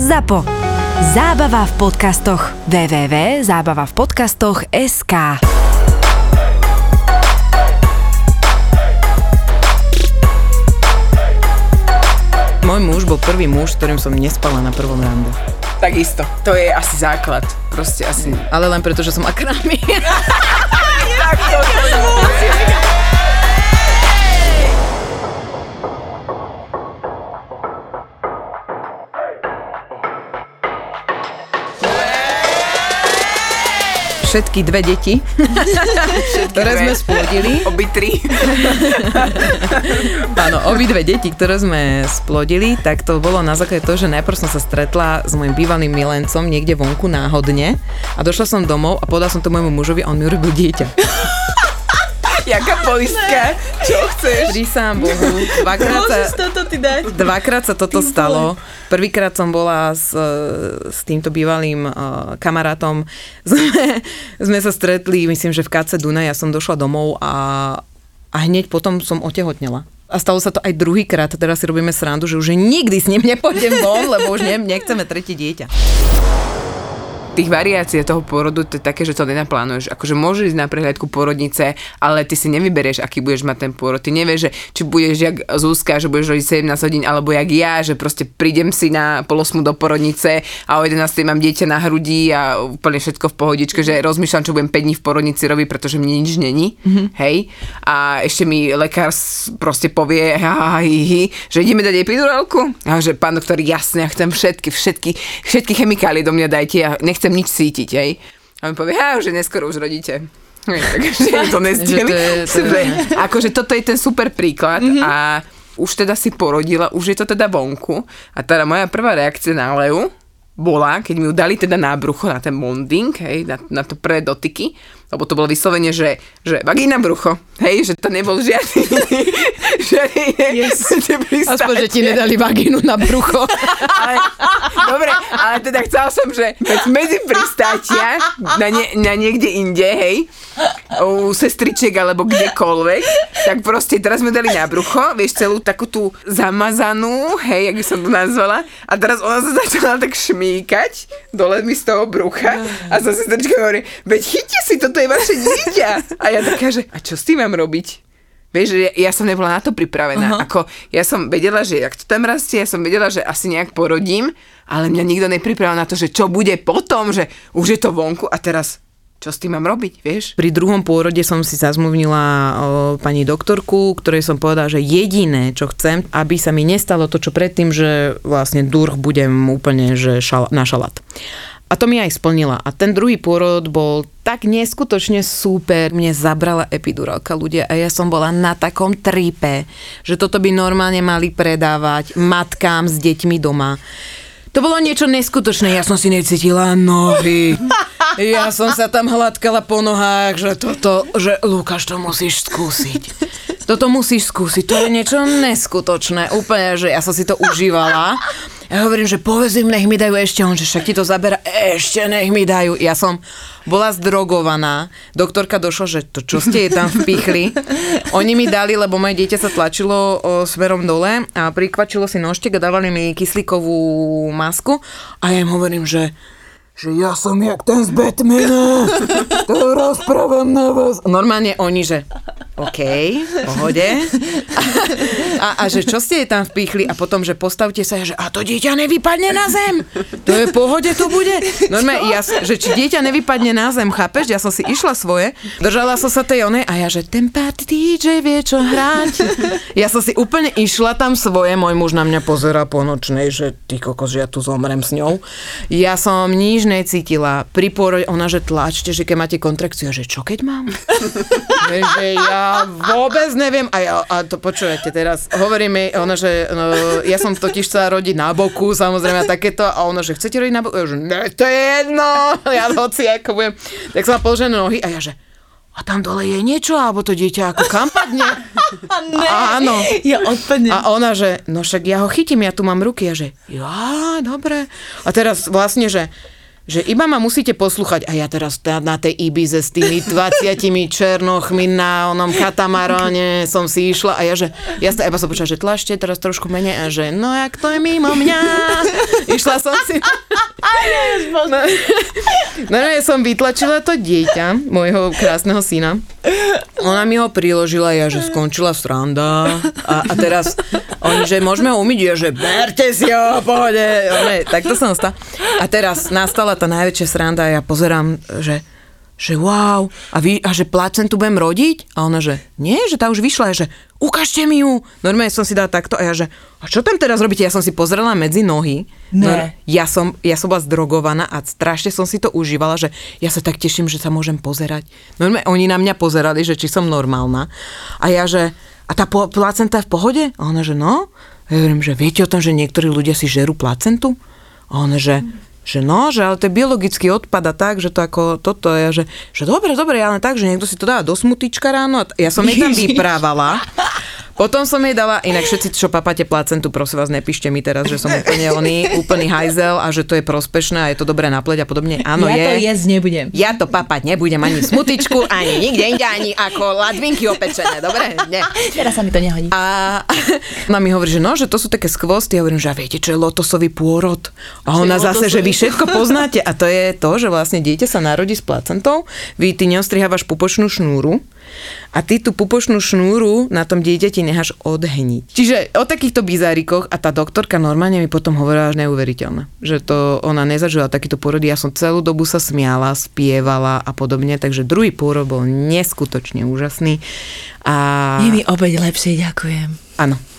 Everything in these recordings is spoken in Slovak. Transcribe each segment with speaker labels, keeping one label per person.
Speaker 1: ZAPO. Zábava v podcastoch. www.zábavavpodcastoch.sk
Speaker 2: Môj muž bol prvý muž, s ktorým som nespala na prvom rande.
Speaker 3: Takisto. To je asi základ. Proste asi.
Speaker 2: Ale len preto, že som akrami.
Speaker 3: Tak to, to,
Speaker 2: všetky dve deti, ktoré sme splodili.
Speaker 3: Obi tri.
Speaker 2: Áno, obi dve deti, ktoré sme splodili, tak to bolo na základe toho, že najprv som sa stretla s môjim bývalým milencom niekde vonku náhodne a došla som domov a povedala som to môjmu mužovi a on mi urobil dieťa.
Speaker 3: Jaká poistka? Čo chceš?
Speaker 2: Prísám Bohu. Dvakrát sa,
Speaker 4: toto ty dať?
Speaker 2: dvakrát sa toto stalo. Prvýkrát som bola s, s týmto bývalým uh, kamarátom. Sme, sme sa stretli, myslím, že v KC Dunaj. Ja som došla domov a, a hneď potom som otehotnela. A stalo sa to aj druhýkrát, teraz si robíme srandu, že už nikdy s ním nepôjdem von, lebo už ne, nechceme tretie dieťa
Speaker 3: tých variácií toho porodu to je také, že to nenaplánuješ. Akože môžeš ísť na prehľadku porodnice, ale ty si nevyberieš, aký budeš mať ten pôrod. Ty nevieš, že či budeš jak Zúska, že budeš rodiť 17 hodín, alebo jak ja, že proste prídem si na polosmu do porodnice a o 11 mám dieťa na hrudi a úplne všetko v pohodičke, že rozmýšľam, čo budem 5 dní v porodnici robiť, pretože mne nič není. Mm-hmm. Hej. A ešte mi lekár proste povie, že ideme dať epidurálku. A že pán doktor, jasne, ja chcem všetky, všetky, všetky chemikálie do mňa dajte, ja nech nechcem nič cítiť, hej. A on povie, ha, že neskoro už rodíte. Takže to nestieli. akože toto je ten super príklad mm-hmm. a už teda si porodila, už je to teda vonku a teda moja prvá reakcia na Leu bola, keď mi ju dali teda na brucho, na ten monding, hej, na, na to prvé dotyky, lebo to bolo vyslovene, že, že vagína brucho, hej, že to nebol žiadny, žiadny
Speaker 2: yes. Aspoň, že ti nedali vagínu na brucho.
Speaker 3: ale, dobre, ale teda chcel som, že medzi pristátia na, nie, na niekde inde, hej, u sestričiek alebo kdekoľvek, tak proste teraz sme dali na brucho, vieš, celú takú tú zamazanú, hej, jak by som to nazvala, a teraz ona sa začala tak šmíkať dole mi z toho brucha a sa sestrička hovorí, veď chyťte si toto to je vaše dieťa. A ja taká, že a čo s tým mám robiť? Vieš, že ja, ja som nebola na to pripravená. Uh-huh. Ako, ja som vedela, že ak to tam rastie, ja som vedela, že asi nejak porodím, ale mňa nikto nepripravil na to, že čo bude potom, že už je to vonku a teraz čo s tým mám robiť, vieš?
Speaker 2: Pri druhom pôrode som si zazmluvnila o, pani doktorku, ktorej som povedala, že jediné, čo chcem, aby sa mi nestalo to, čo predtým, že vlastne durch budem úplne že šal, na šalát. A to mi aj splnila. A ten druhý pôrod bol tak neskutočne super. Mne zabrala epidurálka ľudia a ja som bola na takom tripe, že toto by normálne mali predávať matkám s deťmi doma. To bolo niečo neskutočné, ja som si necítila nohy. Ja som sa tam hladkala po nohách, že toto, že Lukáš, to musíš skúsiť. Toto musíš skúsiť, to je niečo neskutočné. Úplne, že ja som si to užívala. Ja hovorím, že povedz im, nech mi dajú ešte, on, že však ti to zabera, ešte nech mi dajú. Ja som bola zdrogovaná, doktorka došla, že to čo ste jej tam vpichli. Oni mi dali, lebo moje dieťa sa tlačilo o, smerom dole a prikvačilo si nožtek a dávali mi kyslíkovú masku a ja im hovorím, že že ja som jak ten z Batmana, to rozprávam na vás. Normálne oni, že OK, pohode. A, a, že čo ste jej tam vpíchli a potom, že postavte sa, že a to dieťa nevypadne na zem. To je pohode, to bude. Normálne, ja, že či dieťa nevypadne na zem, chápeš? Ja som si išla svoje, držala som sa tej onej a ja, že ten party DJ vie čo hrať. Ja som si úplne išla tam svoje, môj muž na mňa pozera po nočnej, že ty kokos, že ja tu zomrem s ňou. Ja som nič necítila. Pri pôrode, ona, že tlačte, že keď máte kontrakciu, že čo keď mám? že ja vôbec neviem. A, ja, a to počujete teraz. Hovorí mi ona, že no, ja som totiž chcela rodiť na boku, samozrejme takéto. A ona, že chcete rodiť na boku? Ja, že ne, to je jedno. Ja hoci ako budem. Tak som položené nohy a ja, že a tam dole je niečo, alebo to dieťa ako kam padne?
Speaker 4: ne,
Speaker 2: áno.
Speaker 4: Ja odpadnem.
Speaker 2: A ona, že no však ja ho chytím, ja tu mám ruky. A že ja, dobre. A teraz vlastne, že že iba ma musíte poslúchať a ja teraz na, tej Ibize s tými 20 černochmi na onom katamaráne som si išla a ja že, ja sa iba som počula, že tlačte teraz trošku menej a že no jak to je mimo mňa. Išla som si... No, no ja som vytlačila to dieťa, môjho krásneho syna. Ona mi ho priložila, ja že skončila sranda a, a teraz oni, že môžeme ho umyť, ja že berte si ho, pohode. Ne, tak to som stala. A teraz nastala tá najväčšia sranda a ja pozerám, že že wow, a, vy, a že placentu budem rodiť? A ona, že nie, že tá už vyšla, a že ukážte mi ju. Normálne som si dala takto a ja, že a čo tam teraz robíte? Ja som si pozrela medzi nohy.
Speaker 4: Ne.
Speaker 2: No, ja, som, ja som bola zdrogovaná a strašne som si to užívala, že ja sa tak teším, že sa môžem pozerať. Normálne oni na mňa pozerali, že či som normálna. A ja, že a tá po, placenta je v pohode? A ona, že no. A ja hovorím, že viete o tom, že niektorí ľudia si žerú placentu? A ona, že že no, že ale to je biologický odpad a tak, že to ako toto je, že, že dobre, dobre, ale tak, že niekto si to dá do smutička ráno a t- ja som jej tam vyprávala. Potom som jej dala, inak všetci, čo papáte placentu, prosím vás, nepíšte mi teraz, že som úplne oný, úplný hajzel a že to je prospešné a je to dobré na pleť a podobne. Áno,
Speaker 4: ja
Speaker 2: je.
Speaker 4: to jesť nebudem.
Speaker 2: Ja to papať nebudem ani smutičku, ani nikde inde, ani ako ladvinky opečené, dobre? Nie.
Speaker 4: Teraz sa mi to nehodí.
Speaker 2: A ona mi hovorí, že no, že to sú také skvosty. Ja hovorím, že a viete, čo je lotosový pôrod? A ona zase, že vy všetko poznáte. A to je to, že vlastne dieťa sa narodí s placentou, vy ty neostrihávaš pupočnú šnúru a ty tú pupočnú šnúru na tom dieťati necháš odhniť. Čiže o takýchto bizárikoch a tá doktorka normálne mi potom hovorila až neuveriteľné. Že to ona nezažila takýto pôrody. Ja som celú dobu sa smiala, spievala a podobne, takže druhý pôrod bol neskutočne úžasný. A...
Speaker 4: Je mi opäť lepšie, ďakujem.
Speaker 2: Áno.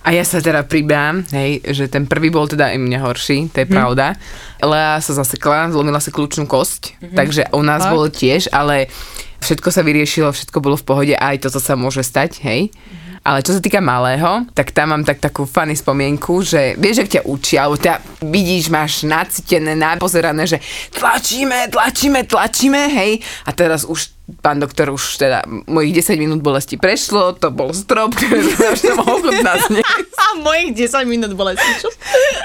Speaker 3: A ja sa teda pribám, hej, že ten prvý bol teda i mňa horší, to je mm. pravda. Lea sa zasekla, zlomila si kľúčnú kosť, mm-hmm. takže u nás
Speaker 4: Fakt?
Speaker 3: bolo tiež, ale všetko sa vyriešilo, všetko bolo v pohode, aj toto sa môže stať, hej. Ale čo sa týka malého, tak tam mám tak takú funny spomienku, že vieš, ak ťa učia, alebo teda vidíš, máš nacitené, napozerané, že tlačíme, tlačíme, tlačíme, hej, a teraz už pán doktor už teda mojich 10 minút bolesti prešlo, to bol strop, ktorý som mohol na sne.
Speaker 4: A mojich 10 minút bolesti, čo?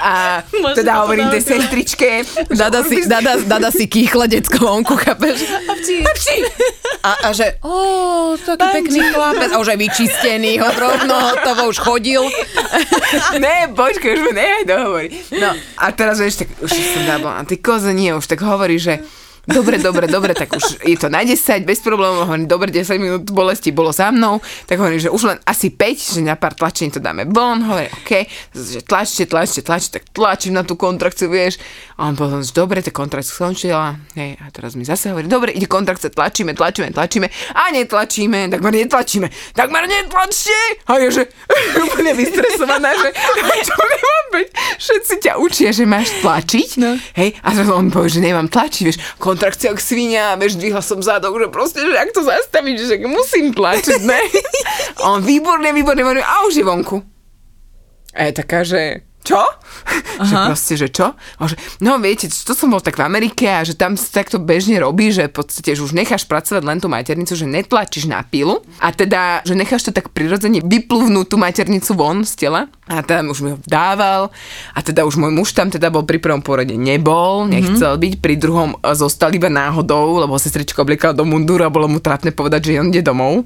Speaker 3: A
Speaker 4: Môžem
Speaker 3: teda hovorím tej sestričke,
Speaker 2: Dada si, dada, dada si kýchla detsko vonku, chápeš? A, a že, ó, taký pekný chlapec. A už aj vyčistený, ho rovno hotovo, už chodil.
Speaker 3: ne, počkaj, už ma nehaj dohovorí. No, a teraz vieš, tak už som dábla, a ty koze nie, už tak hovorí, že dobre, dobre, dobre, tak už je to na 10, bez problémov, hovorím, dobre, 10 minút bolesti bolo za mnou, tak hovorím, že už len asi 5, že na pár tlačení to dáme von, hovorím, OK, že tlačte, tlačte, tlačte, tak tlačím na tú kontrakciu, vieš, a on potom, že dobre, tá kontrakcia skončila, hej, a teraz mi zase hovorí, dobre, ide kontrakcia, tlačíme, tlačíme, tlačíme, a netlačíme, tak ma netlačíme, tak ma netlačte, a ja, že úplne vystresovaná, že čo nemám byť, všetci ťa učia, že máš tlačiť, no. hej, a zrazu on povie, že nemám tlačiť, vieš, kontrakcia ak svinia, vieš, dvihla som zadok, že proste, že ak to zastaviť, že musím tlačiť, ne? A on výborne, výborne, výborne, a už je vonku. A je taká, že čo? Že proste, že čo? Že, no viete, to som bol tak v Amerike a že tam sa takto bežne robí, že v podstate, že už necháš pracovať len tú maternicu, že netlačíš na pilu a teda, že necháš to tak prirodzene vypluvnúť tú maternicu von z tela a teda už mi ho dával a teda už môj muž tam teda bol pri prvom porode nebol, nechcel byť, pri druhom e, zostal iba náhodou, lebo sestrička obliekala do mundúru a bolo mu trápne povedať, že on ide domov.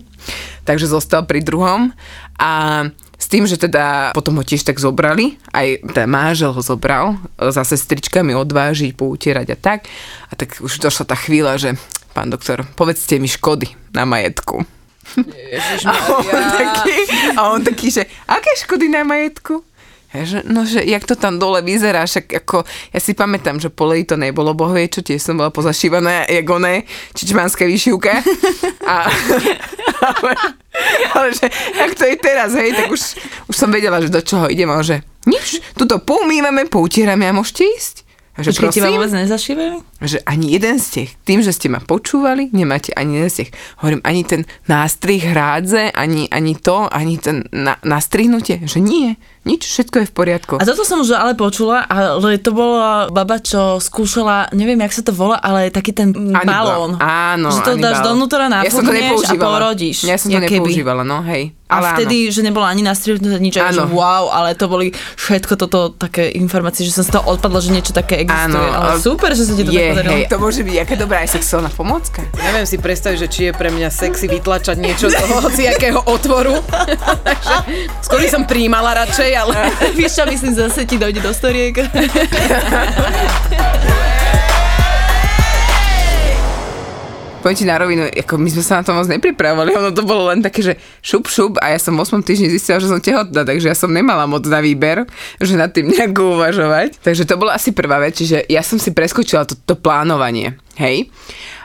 Speaker 3: Takže zostal pri druhom a s tým, že teda potom ho tiež tak zobrali, aj ten mážel ho zobral, za sestričkami odvážiť, poutierať a tak. A tak už došla tá chvíľa, že pán doktor, povedzte mi škody na majetku. A on, taký, a on taký, že aké škody na majetku? Ja, že, no, že jak to tam dole vyzerá, však ako, ja si pamätám, že polej to nebolo, boh vie čo, tiež som bola pozašívaná, jak oné, čičmánska vyšívka. A, ale, ale, že, jak to je teraz, hej, tak už, už som vedela, že do čoho idem, ale že nič, tuto poumývame, poutierame a môžete ísť. A že
Speaker 4: Počkej, teba
Speaker 3: prosím,
Speaker 4: vôbec nezašívajú?
Speaker 3: že ani jeden z tých, tým, že ste ma počúvali, nemáte ani jeden z tých, hovorím, ani ten nástrih hrádze, ani, ani to, ani ten na, nastrihnutie, že nie, nič, všetko je v poriadku.
Speaker 4: A toto som už ale počula, ale to bola baba, čo skúšala, neviem, jak sa to volá, ale taký ten
Speaker 3: Anibal.
Speaker 4: balón.
Speaker 3: Áno,
Speaker 4: Že to dáš
Speaker 3: Anibal. Ja som to
Speaker 4: nafúkneš a
Speaker 3: nepoužívala.
Speaker 4: porodíš.
Speaker 3: Ja som to
Speaker 4: keby.
Speaker 3: nepoužívala, no hej. Ale
Speaker 4: a vtedy, že nebolo ani nastrihnuté nič, aj, že
Speaker 3: Áno.
Speaker 4: wow, ale to boli všetko toto také informácie, že som z toho odpadla, že niečo také existuje.
Speaker 3: Áno,
Speaker 4: ale super, že sa ti to
Speaker 3: Je,
Speaker 4: tak
Speaker 3: hej, to môže byť aká dobrá aj sexuálna pomocka.
Speaker 2: Neviem si predstaviť, že či je pre mňa sexy vytlačať niečo z toho hociakého otvoru. Skôr som príjmala radšej, ale...
Speaker 4: Víš čo, myslím, zase ti dojde do storiek.
Speaker 3: Poviem ti na rovinu, ako my sme sa na to moc nepripravovali, ono to bolo len také, že šup šup a ja som v 8 týždni zistila, že som tehotná, takže ja som nemala moc na výber, že nad tým nejako uvažovať. Takže to bola asi prvá vec, čiže ja som si preskočila to, to plánovanie, hej.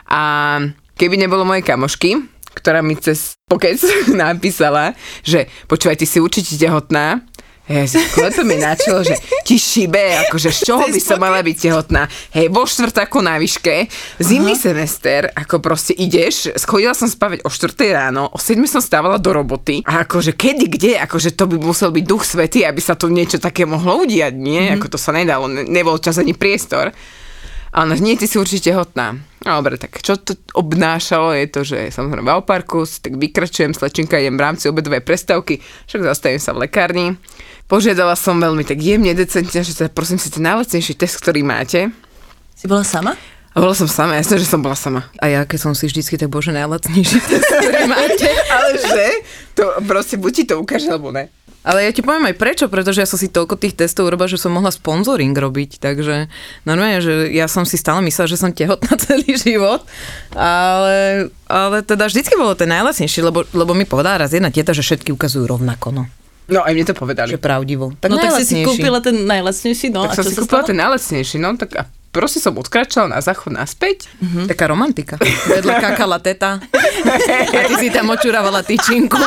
Speaker 3: A keby nebolo mojej kamošky, ktorá mi cez pokec napísala, že počúvaj, ty si určite tehotná, Hej, klepe mi na čelo, že ti šibe, akože z čoho by som mala byť tehotná. Hej, vo štvrtáku na výške, zimný Aha. semester, ako proste ideš, schodila som spávať o 4 ráno, o 7 som stávala do roboty a akože kedy, kde, akože to by musel byť duch svety, aby sa tu niečo také mohlo udiať, nie? Mm-hmm. Ako to sa nedalo, ne, nebol čas ani priestor. A ona, nie, ty si určite tehotná. No, dobre, tak čo to obnášalo je to, že samozrejme v Alparku, si tak vykračujem, slečinka, idem v rámci obedovej prestávky, však zastavím sa v lekárni. Požiadala som veľmi tak jemne, decentne, že teda prosím si ten najlacnejší test, ktorý máte.
Speaker 4: Si bola sama?
Speaker 3: A bola som sama, jasne, že som bola sama.
Speaker 2: A ja, keď som si vždycky tak bože najlacnejší test, ktorý máte.
Speaker 3: Ale že, to proste buď ti to ukáže, alebo ne.
Speaker 2: Ale ja ti poviem aj prečo, pretože ja som si toľko tých testov urobila, že som mohla sponzoring robiť, takže normálne, že ja som si stále myslela, že som tehotná celý život, ale, ale teda vždycky bolo ten najlacnejší, lebo, lebo mi povedala raz jedna tieta, že všetky ukazujú rovnako, no.
Speaker 3: No, aj mne to povedali.
Speaker 2: Že pravdivo. Tak
Speaker 4: no tak si si kúpila ten najlacnejší, no
Speaker 3: tak
Speaker 4: a
Speaker 3: som si
Speaker 4: sa
Speaker 3: kúpila
Speaker 4: stalo?
Speaker 3: ten najlacnejší, no tak a proste som odkračala na záchod naspäť.
Speaker 2: Hm, Taká romantika. Vedle kakala teta a ty si tam očurávala tyčinku.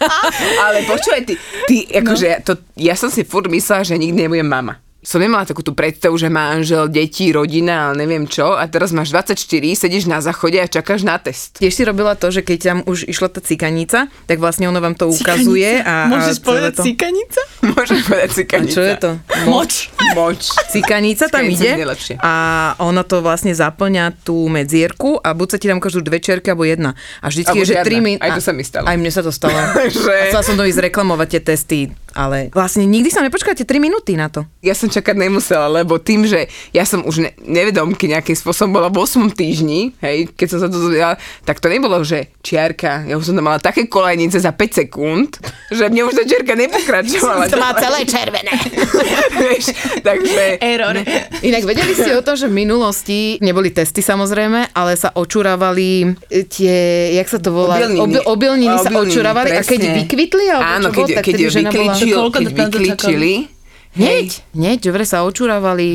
Speaker 3: Ale počúvaj, ty, ty akože ja, to, ja som si furt myslela, že nikdy nebudem mama. Som nemala takú tú predstavu, že manžel, deti, rodina, ale neviem čo. A teraz máš 24, sedíš na záchode a čakáš na test.
Speaker 2: Tiež si robila to, že keď tam už išla tá cikanica, tak vlastne ono vám to ukazuje. A,
Speaker 4: Môžeš
Speaker 2: a
Speaker 4: povedať
Speaker 2: to...
Speaker 4: cikanica?
Speaker 3: Môžem povedať si
Speaker 2: A čo je to?
Speaker 4: Moč.
Speaker 3: Moč.
Speaker 2: Cikanica tam
Speaker 3: Cikanica
Speaker 2: ide a ona to vlastne zaplňa tú medzierku a buď sa ti tam ukážu dve čerky alebo jedna. A vždycky je, že
Speaker 3: žiadna.
Speaker 2: tri min...
Speaker 3: Aj to sa mi stalo.
Speaker 2: Aj mne sa to stalo.
Speaker 3: Že?
Speaker 2: A chcela som to ísť reklamovať tie testy, ale vlastne nikdy som nepočkala tie 3 minúty na to.
Speaker 3: Ja som čakať nemusela, lebo tým, že ja som už ne, nevedomky nejakým spôsobom bola v 8 týždni, hej, keď som sa to dozvedela, tak to nebolo, že čiarka, ja už som tam mala také kolajnice za 5 sekúnd, že mne už tá čiarka nepokračovala.
Speaker 2: To má celé červené.
Speaker 3: Vieš, takže...
Speaker 4: Error.
Speaker 2: Inak vedeli ste o tom, že v minulosti neboli testy samozrejme, ale sa očurávali e, tie, jak sa to volá?
Speaker 3: Obilniny.
Speaker 2: Obil, obilniny sa
Speaker 3: Obilniny,
Speaker 2: očurávali a keď
Speaker 3: presne.
Speaker 2: vykvitli, alebo
Speaker 3: Áno,
Speaker 2: čo bolo,
Speaker 3: keď,
Speaker 2: tak
Speaker 3: keď
Speaker 2: vtedy
Speaker 3: ju
Speaker 2: žena bola...
Speaker 3: vyklíčil,
Speaker 4: Koľko
Speaker 3: keď
Speaker 4: to
Speaker 2: Hneď, hneď, vraj sa očurávali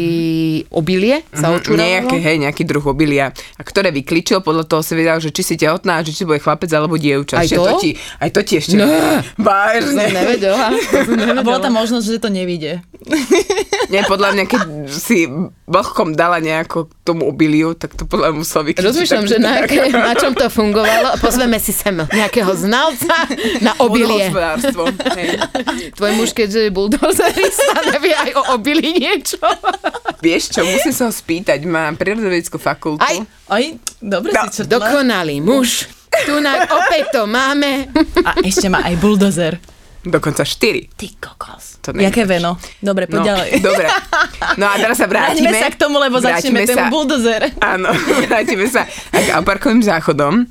Speaker 2: obilie, sa očurávalo.
Speaker 3: Mhm, nejaké, hej, nejaký druh obilia, a ktoré vyklíčil, podľa toho si vedel, že či si tehotná, že či bude chlapec alebo dievča.
Speaker 2: Aj
Speaker 3: Ešte
Speaker 2: to?
Speaker 3: ti, aj to ti ešte...
Speaker 2: Ne.
Speaker 3: Vážne.
Speaker 2: Som nevedela. To som
Speaker 4: A
Speaker 2: nevedela.
Speaker 4: bola tam možnosť, že to nevíde.
Speaker 3: Nie, podľa mňa, keď si vlhkom dala nejako tomu obiliu, tak to podľa mňa muselo vyklíčiť.
Speaker 2: Rozmýšľam, že na, aké, na čom to fungovalo. Pozveme si sem nejakého znalca na obilie. Tvoj muž, keďže je buldozerista, nevie aj o obili niečo.
Speaker 3: Vieš čo, musím sa ho spýtať, má prírodovedeckú fakultu.
Speaker 2: Aj
Speaker 4: Aj, dobre
Speaker 3: No,
Speaker 4: si črtla.
Speaker 2: dokonalý muž. Tu na, opäť to máme.
Speaker 4: A ešte má aj buldozer.
Speaker 3: Dokonca 4.
Speaker 4: Ty kokos.
Speaker 3: To
Speaker 4: Jaké veno? Dobre, poď
Speaker 3: No,
Speaker 4: ďalej.
Speaker 3: dobre. No a teraz sa vrátime.
Speaker 4: Vráťme sa k tomu, lebo začneme tému
Speaker 3: sa-
Speaker 4: buldozer.
Speaker 3: Áno, vrátime sa k aparkovým záchodom.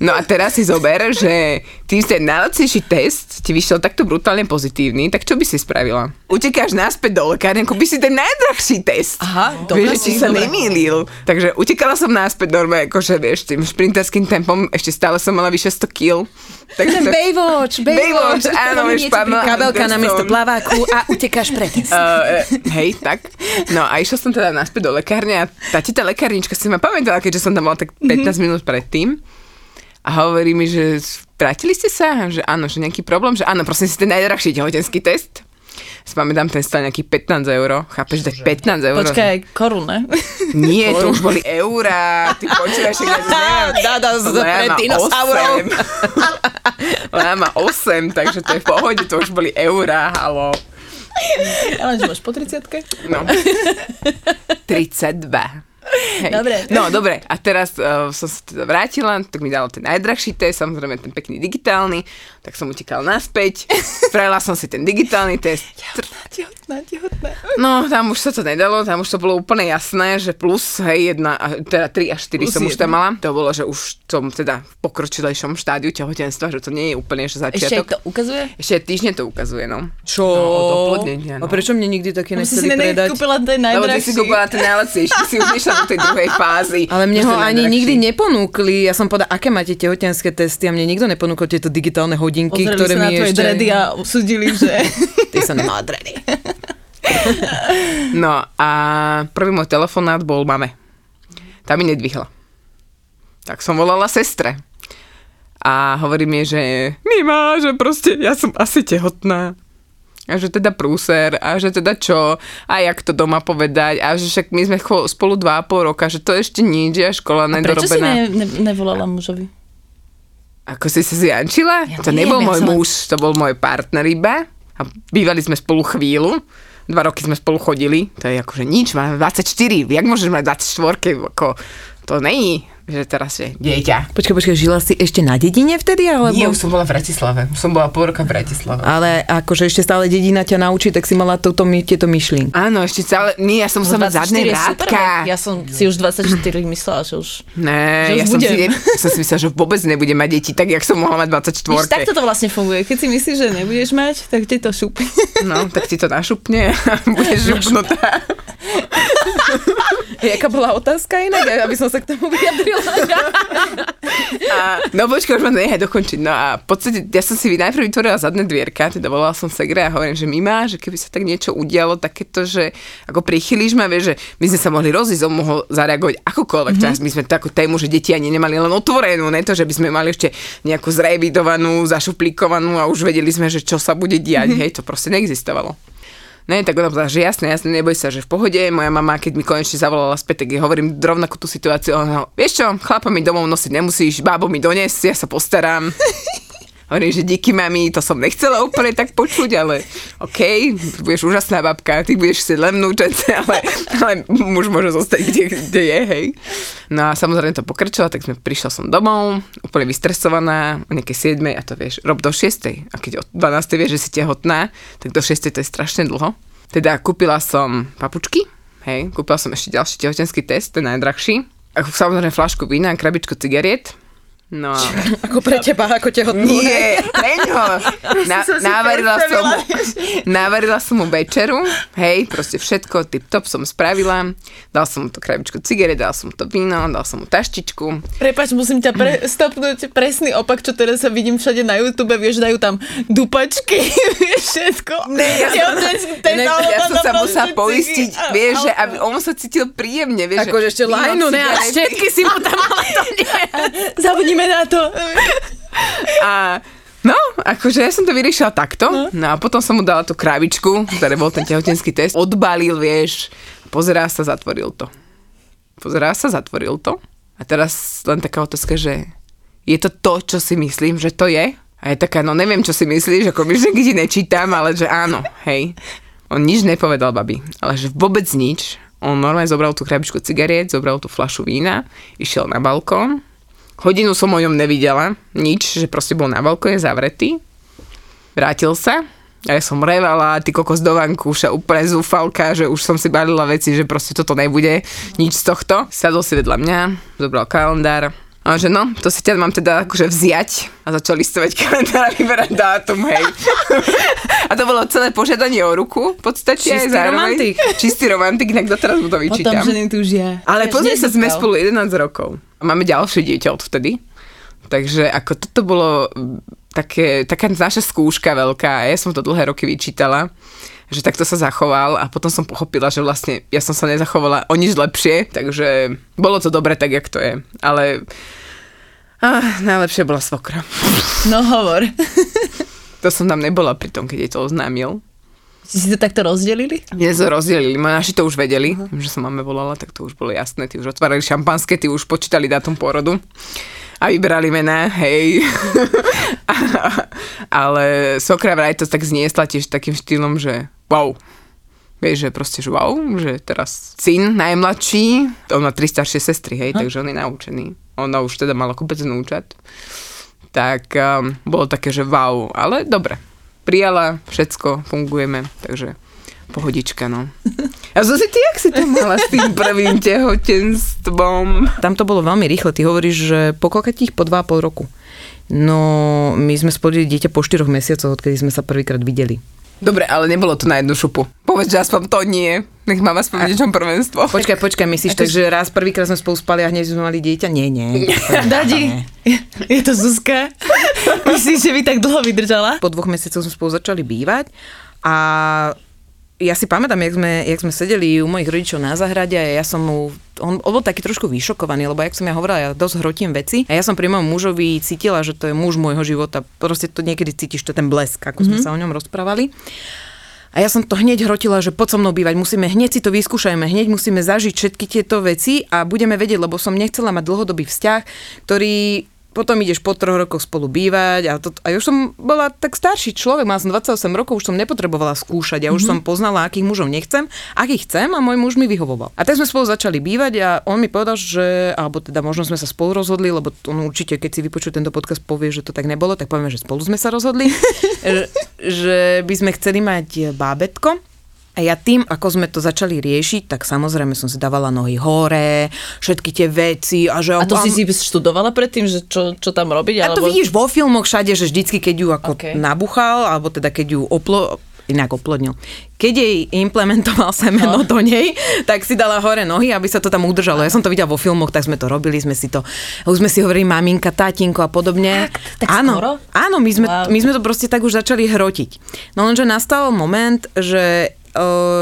Speaker 3: No a teraz si zober, že tým ten najlacnejší test ti vyšiel takto brutálne pozitívny, tak čo by si spravila? Utekáš naspäť do lekárne, kúpiš si ten najdrahší test.
Speaker 4: Aha, dobre,
Speaker 3: Vieš, že si sa nemýlil. Takže utekala som naspäť normálne, akože vieš, tým šprinterským tempom, ešte stále som mala vyše 100 kg. Takže to-
Speaker 2: Baywatch,
Speaker 3: Baywatch, áno, vieš,
Speaker 2: Kabelka na miesto plaváku a utekáš pred.
Speaker 3: Uh, hej, tak. No a išla som teda naspäť do lekárne a tá teta lekárnička si ma pamätala, keďže som tam bola tak 15 minút predtým. A hovorí mi, že vrátili ste sa? Že áno, že nejaký problém? Že áno, prosím si ten najdrahší tehotenský test. Si pamätám, ten stal nejakých 15 eur. Chápeš, že 15 eur?
Speaker 4: Počkaj, korun, ne?
Speaker 3: Nie, to už boli eurá. Ty počúvaš, že
Speaker 2: pred
Speaker 3: má
Speaker 2: dinosaurov.
Speaker 3: 8. Ona má 8, takže to je v pohode, to už boli eurá, halo.
Speaker 4: Ale že máš po 30
Speaker 3: No. 32. Hej.
Speaker 4: Dobre.
Speaker 3: No, dobre. A teraz uh, som sa teda vrátila, tak mi dalo ten najdrahší test, samozrejme ten pekný digitálny. Tak som utekala naspäť, spravila som si ten digitálny test.
Speaker 4: Tehotná, tehotná.
Speaker 3: No, tam už sa to nedalo, tam už to bolo úplne jasné, že plus, hej, jedna, teda 3 až 4
Speaker 4: Plus
Speaker 3: som už tam mala. To bolo, že už som teda v pokročilejšom štádiu tehotenstva, že to nie je úplne že
Speaker 4: Ešte
Speaker 3: začiatok.
Speaker 4: to ukazuje?
Speaker 3: Ešte týždne to ukazuje, no.
Speaker 2: Čo?
Speaker 3: No, od oplodnenia, no.
Speaker 2: A prečo mne nikdy také nechceli
Speaker 4: si
Speaker 2: predať?
Speaker 4: kúpila ten
Speaker 3: Lebo ty si
Speaker 4: najdrahší.
Speaker 3: kúpila ten najlacnejší, ty si už išla do tej druhej fázy.
Speaker 2: Ale mne ho ani
Speaker 3: najdrahší.
Speaker 2: nikdy neponúkli. Ja som povedala, aké máte tehotenské testy a mne nikto neponúkol tieto digitálne hodinky,
Speaker 4: Pozreli
Speaker 2: ktoré
Speaker 4: sa na
Speaker 2: mi
Speaker 4: tvoje
Speaker 2: ešte...
Speaker 4: dredy a usudili, že...
Speaker 2: Ty sa nemala dredy.
Speaker 3: No a prvý môj telefonát bol mame. Tá mi nedvihla. Tak som volala sestre. A hovorí mi, že Mima, že proste ja som asi tehotná. A že teda prúser, a že teda čo, a jak to doma povedať, a že však my sme spolu dva a pol roka, že to ešte nič, že škola
Speaker 4: Prečo si
Speaker 3: nedorobená.
Speaker 4: ne, ne, nevolala mužovi?
Speaker 3: Ako si sa zjančila?
Speaker 4: Ja
Speaker 3: to
Speaker 4: neviem,
Speaker 3: nebol
Speaker 4: ja
Speaker 3: môj
Speaker 4: som-
Speaker 3: muž, to bol môj partner iba. A bývali sme spolu chvíľu. Dva roky sme spolu chodili. To je akože nič, máme 24. Jak môžeš mať 24? Ako, to není, že teraz je dieťa.
Speaker 2: Počkaj, počkaj, žila si ešte na dedine vtedy? Alebo...
Speaker 3: Nie, už som bola v Bratislave. Už som bola pol roka v Bratislave.
Speaker 2: Ale akože ešte stále dedina ťa naučí, tak si mala toto, tieto myšlienky.
Speaker 3: Áno, ešte celé... Nie, ja som mať zadné
Speaker 4: 24 je super,
Speaker 3: rádka.
Speaker 4: Ja som si už 24 myslela, že už...
Speaker 3: Ne,
Speaker 4: že už
Speaker 3: ja som si,
Speaker 4: budem.
Speaker 3: ne, som si myslela, že vôbec nebudem mať deti, tak jak som mohla mať
Speaker 4: Víš,
Speaker 3: 24.
Speaker 4: takto to vlastne funguje. Keď si myslíš, že nebudeš mať, tak ti to šupne.
Speaker 3: No, tak ti to našupne a budeš župnutá.
Speaker 2: Jaká bola otázka inak, aby som sa k tomu vyjadrila?
Speaker 3: A, no počkaj, už ma nechaj dokončiť. No a v podstate ja som si najprv vytvorila zadné dvierka, teda volala som segre a hovorím, že Mima, že keby sa tak niečo udialo, takéto, že ako prichylíš ma, vieš, že my sme sa mohli rozísť, on mohol zareagovať akokoľvek.
Speaker 2: Mhm.
Speaker 3: Mm-hmm. My sme takú tému, že deti ani nemali len otvorenú, ne to, že by sme mali ešte nejakú zrevidovanú, zašuplikovanú a už vedeli sme, že čo sa bude diať.
Speaker 2: Mhm.
Speaker 3: Hej, to proste neexistovalo. Ne, tak ona povedala, že jasné, jasné, neboj sa, že v pohode. Moja mama, keď mi konečne zavolala späť, tak jej hovorím rovnakú tú situáciu. Ona, vieš čo, chlapa mi domov nosiť nemusíš, bábo mi dones, ja sa postaram. Hovorím, že díky mami, to som nechcela úplne tak počuť, ale OK, budeš úžasná babka, ty budeš si len vnúčence, ale, ale muž môže zostať kde, kde je, hej. No a samozrejme to pokračovalo, tak sme, prišla som domov, úplne vystresovaná, o nejakej 7 a to vieš, rob do 6. A keď o 12 vieš, že si tehotná, tak do 6 to je strašne dlho. Teda kúpila som papučky, hej, kúpila som ešte ďalší tehotenský test, ten najdrahší. A samozrejme flašku vína, krabičku cigariet. No a...
Speaker 2: Ako pre teba, ako tehotnú.
Speaker 3: Nie, pre ňo. Na,
Speaker 4: som
Speaker 3: navarila, som navarila som mu večeru, hej, proste všetko tip-top som spravila. Dal som mu to krabičku cigaret, dal som mu to víno, dal som mu taštičku.
Speaker 4: Prepač, musím ťa pre, stopnúť presný opak, čo teraz sa vidím všade na YouTube, vieš, dajú tam dupačky, vieš, všetko.
Speaker 3: Ne, ja som-
Speaker 4: ten,
Speaker 3: Ja, ja som sa musela poistiť,
Speaker 4: a
Speaker 3: vieš, že aby on sa cítil príjemne, vieš.
Speaker 2: Akože ešte lajnu, ne? A všetky si mu tam mala to nie.
Speaker 4: Zabudnime na to.
Speaker 3: A No, akože ja som to vyriešila takto. No a potom som mu dala tú krabičku, ktoré bol ten tehotenský test. Odbalil, vieš, pozerá sa, zatvoril to. Pozerá sa, zatvoril to. A teraz len taká otázka, že je to to, čo si myslím, že to je? A je taká, no neviem, čo si myslíš, ako myšlenky ti nečítam, ale že áno, hej. On nič nepovedal, babi, ale že vôbec nič. On normálne zobral tú krabičku cigariet, zobral tú flašu vína, išiel na balkón, Hodinu som o ňom nevidela, nič, že proste bol na balkóne zavretý. Vrátil sa a ja som revala, ty kokos do vankúša, úplne zúfalka, že už som si balila veci, že proste toto nebude, nič z tohto. Sadol si vedľa mňa, zobral kalendár, a že no, to si ťa mám teda akože vziať a začal listovať kalendár a vyberať dátum, hej. a to bolo celé požiadanie o ruku, v podstate.
Speaker 2: Čistý
Speaker 3: zároveň.
Speaker 2: romantik.
Speaker 3: Čistý romantik, inak doteraz mu to
Speaker 4: Potom
Speaker 3: vyčítam.
Speaker 4: ženy tu žia.
Speaker 3: Ale pozri sa, sme spolu 11 rokov. A máme ďalšie dieťa odvtedy. Takže ako toto bolo také, taká naša skúška veľká ja som to dlhé roky vyčítala že takto sa zachoval a potom som pochopila, že vlastne ja som sa nezachovala o nič lepšie, takže bolo to dobre tak, jak to je. Ale ah, najlepšie bola svokra.
Speaker 4: No hovor.
Speaker 3: To som tam nebola pri tom, keď jej to oznámil.
Speaker 4: Si si to takto rozdelili?
Speaker 3: Mne sa rozdelili, naši to už vedeli, uh-huh. že som máme volala, tak to už bolo jasné, tí už otvárali šampanské, tí už počítali dátum pôrodu a vyberali mená, hej. Ale sokra vraj to tak zniesla tiež takým štýlom, že wow. Vieš, že proste, že wow, že teraz syn najmladší, on má tri staršie sestry, hej, takže on je naučený. Ona už teda mala kopec vnúčat. tak um, bolo také, že wow, ale dobre. Prijala, všetko, fungujeme, takže pohodička, no. A Zuzi, ty, jak si to mala s tým prvým tehotenstvom?
Speaker 2: Tam to bolo veľmi rýchle. Ty hovoríš, že po koľkých? Po 2,5 roku. No, my sme splodili dieťa po 4 mesiacoch, odkedy sme sa prvýkrát videli.
Speaker 3: Dobre, ale nebolo to na jednu šupu. Povedz, že aspoň to nie. Nech mám aspoň niečom prvenstvo.
Speaker 2: Počkaj, počkaj, myslíš tak, že raz prvýkrát sme spolu spali a hneď sme mali dieťa? Nie, nie.
Speaker 4: Dadi, je to Zuzka? Myslíš, že by tak dlho vydržala?
Speaker 2: Po dvoch mesiacoch sme spolu začali bývať a ja si pamätám, jak sme, jak sme sedeli u mojich rodičov na zahrade a ja som mu, on, on bol taký trošku vyšokovaný, lebo jak som ja hovorila, ja dosť hrotím veci a ja som pri mojom mužovi cítila, že to je muž môjho života. Proste to niekedy cítiš, to je ten blesk, ako mm-hmm. sme sa o ňom rozprávali. A ja som to hneď hrotila, že poď so mnou bývať, musíme hneď si to vyskúšajme, hneď musíme zažiť všetky tieto veci a budeme vedieť, lebo som nechcela mať dlhodobý vzťah, ktorý potom ideš po troch rokoch spolu bývať a, to, a už som bola tak starší človek, mala som 28 rokov, už som nepotrebovala skúšať, ja už mm-hmm. som poznala, akých mužov nechcem, akých chcem a môj muž mi vyhovoval. A tak sme spolu začali bývať a on mi povedal, že, alebo teda možno sme sa spolu rozhodli, lebo on určite, keď si vypočuje tento podcast, povie, že to tak nebolo, tak povieme, že spolu sme sa rozhodli, že, že by sme chceli mať bábetko a ja tým, ako sme to začali riešiť, tak samozrejme som si dávala nohy hore, všetky tie veci. A, že,
Speaker 4: a to si si študovala predtým, že čo, čo tam robiť?
Speaker 2: A alebo... to vidíš vo filmoch všade, že vždycky, keď ju ako okay. nabuchal, alebo teda keď ju oplo, inak oplodnil. Keď jej implementoval semeno no. do nej, tak si dala hore nohy, aby sa to tam udržalo. Ja som to videla vo filmoch, tak sme to robili, sme si to, už sme si hovorili maminka, tátinko a podobne.
Speaker 4: Tak, tak áno, skoro?
Speaker 2: áno my, sme, wow. my sme to proste tak už začali hrotiť. No lenže nastal moment, že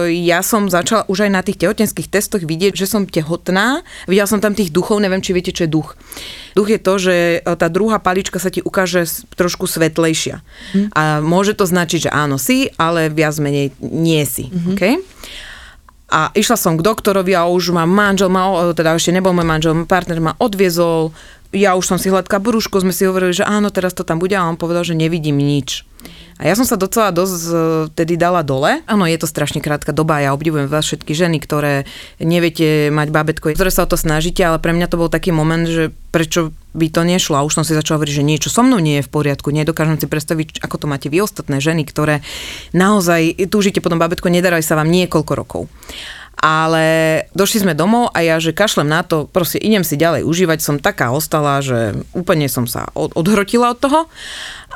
Speaker 2: ja som začala už aj na tých tehotenských testoch vidieť, že som tehotná. Videla som tam tých duchov, neviem, či viete, čo je duch. Duch je to, že tá druhá palička sa ti ukáže trošku svetlejšia. Hm. A môže to značiť, že áno, si, ale viac menej nie si. Mm-hmm. Okay? A išla som k doktorovi a už ma manžel, ma, teda ešte nebol môj manžel, partner ma odviezol, ja už som si hladká brúško, sme si hovorili, že áno, teraz to tam bude a on povedal, že nevidím nič. A ja som sa docela dosť e, tedy dala dole. Áno, je to strašne krátka doba, ja obdivujem vás všetky ženy, ktoré neviete mať bábetko, ktoré sa o to snažíte, ale pre mňa to bol taký moment, že prečo by to nešlo. A už som si začala hovoriť, že niečo so mnou nie je v poriadku. Nedokážem si predstaviť, ako to máte vy ostatné ženy, ktoré naozaj túžite potom bábetko, nedaraj sa vám niekoľko rokov ale došli sme domov a ja, že kašlem na to, proste idem si ďalej užívať, som taká ostala, že úplne som sa od, odhrotila od toho.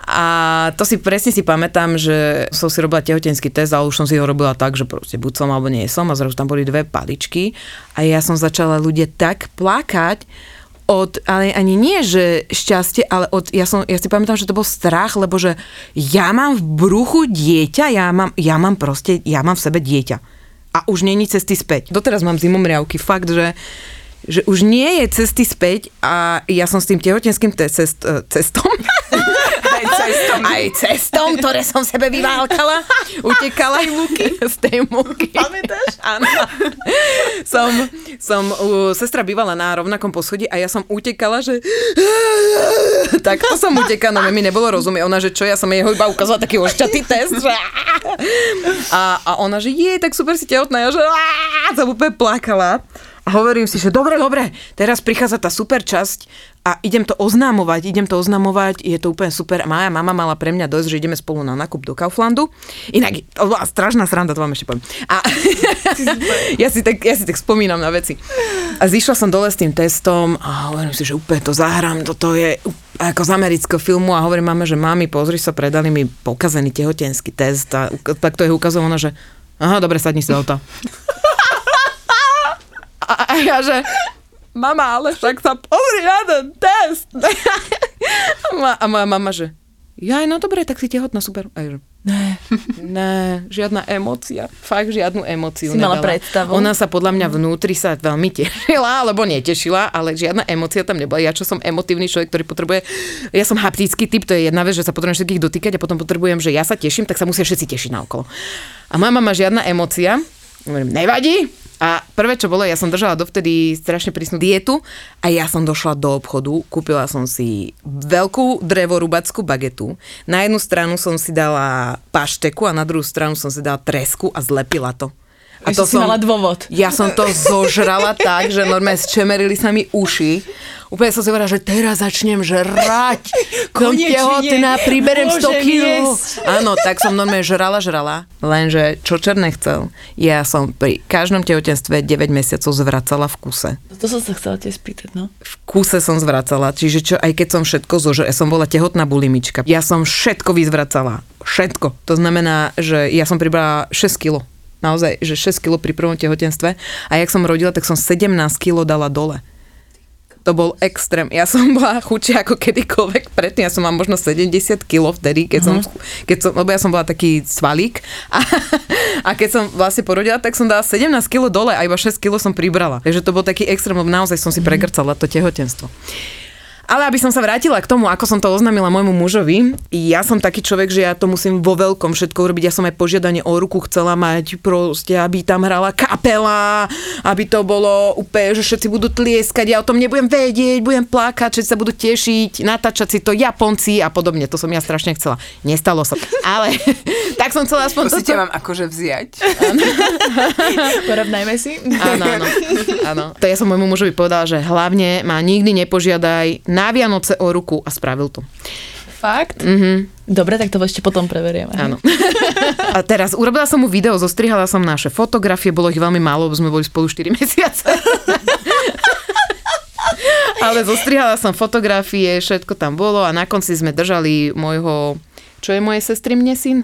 Speaker 2: A to si presne si pamätám, že som si robila tehotenský test, ale už som si ho robila tak, že proste buď som alebo nie som. A zrazu tam boli dve paličky. A ja som začala ľudia tak plakať, od, ale ani nie, že šťastie, ale od, ja, som, ja si pamätám, že to bol strach, lebo že ja mám v bruchu dieťa, ja mám, ja mám proste, ja mám v sebe dieťa a už není cesty späť. Doteraz mám zimomriavky, fakt, že že už nie je cesty späť a ja som s tým tehotenským te- cest, e, cestom
Speaker 3: cestom.
Speaker 2: Aj cestom, ktoré som sebe vyválkala, utekala. Z tej múky. Z tej múky.
Speaker 4: Pamätáš?
Speaker 2: Áno. Som, som sestra bývala na rovnakom poschodí a ja som utekala, že tak to som utekala, no mi nebolo rozumieť. Ona, že čo, ja som jej iba ukázala taký ošťatý test. Že... A, a ona, že je, tak super si tehotná. Ja, že sa úplne plakala. A hovorím si, že dobre, dobre, teraz prichádza tá super časť a idem to oznamovať, idem to oznamovať, je to úplne super. Moja mama mala pre mňa dosť, že ideme spolu na nákup do Kauflandu. Inak, to bola strašná sranda, to vám ešte poviem. A ja, si tak, ja si tak spomínam na veci. A zišla som dole s tým testom a hovorím si, že úplne to zahrám, toto je ako z amerického filmu a hovorím mame, že mami, pozri sa, predali mi pokazený tehotenský test a tak to je ukazované, že aha, dobre, sadni si do auta. A, a ja že, mama, ale však sa pozri na ten test. a moja mama, že, ja no dobre, tak si tehotná, super. A ja, ne, ne, žiadna emócia. Fakt žiadnu emóciu
Speaker 4: si mala predstavu.
Speaker 2: Ona sa podľa mňa vnútri sa veľmi tešila, alebo netešila, ale žiadna emócia tam nebola. Ja čo som emotívny človek, ktorý potrebuje, ja som haptický typ, to je jedna vec, že sa potrebujem všetkých dotýkať a potom potrebujem, že ja sa teším, tak sa musia všetci tešiť na okolo. A moja mama žiadna emócia, nevadí, a prvé, čo bolo, ja som držala dovtedy strašne prísnu dietu a ja som došla do obchodu, kúpila som si veľkú drevorubackú bagetu. Na jednu stranu som si dala pašteku a na druhú stranu som si dala tresku a zlepila to. A
Speaker 4: Ešte si mala dôvod.
Speaker 2: Ja som to zožrala tak, že normálne zčemerili sa mi uši. Úplne som si hovorila, že teraz začnem žrať. Som tehotná, priberem 100
Speaker 4: Môžem
Speaker 2: kg. Áno, tak som normálne žrala, žrala. Lenže čo čer nechcel, ja som pri každom tehotenstve 9 mesiacov zvracala v kuse.
Speaker 4: To som sa chcela tiež spýtať, no.
Speaker 2: v kúse som zvracala, čiže čo, aj keď som všetko zožrala, ja som bola tehotná bulimička, ja som všetko vyzvracala, všetko. To znamená, že ja som pribrala 6 kg, naozaj, že 6 kg pri prvom tehotenstve a jak som rodila, tak som 17 kg dala dole. To bol extrém. Ja som bola chudšia ako kedykoľvek predtým. Ja som mám možno 70 kg vtedy, keď som, keď som, lebo ja som bola taký svalík. A, a keď som vlastne porodila, tak som dala 17 kg dole a iba 6 kg som pribrala. Takže to bol taký extrém, lebo naozaj som si pregrcala to tehotenstvo. Ale aby som sa vrátila k tomu, ako som to oznámila môjmu mužovi, ja som taký človek, že ja to musím vo veľkom všetko urobiť. Ja som aj požiadanie o ruku chcela mať proste, aby tam hrala kapela, aby to bolo úplne, že všetci budú tlieskať, ja o tom nebudem vedieť, budem plakať, všetci sa budú tešiť, natáčať si to Japonci a podobne. To som ja strašne chcela. Nestalo sa. Ale tak som chcela aspoň toto-
Speaker 3: ťa mám akože vziať.
Speaker 4: Porovnajme si.
Speaker 2: Áno, áno, áno. To ja som môjmu mužovi povedala, že hlavne ma nikdy nepožiadaj na Vianoce o ruku a spravil to.
Speaker 4: Fakt? Mm-hmm. Dobre, tak to ešte potom preverieme.
Speaker 2: Áno. A teraz urobila som mu video, zostrihala som naše fotografie, bolo ich veľmi málo, lebo sme boli spolu 4 mesiace. Ale zostrihala som fotografie, všetko tam bolo a na konci sme držali môjho, čo je moje sestry mne syn?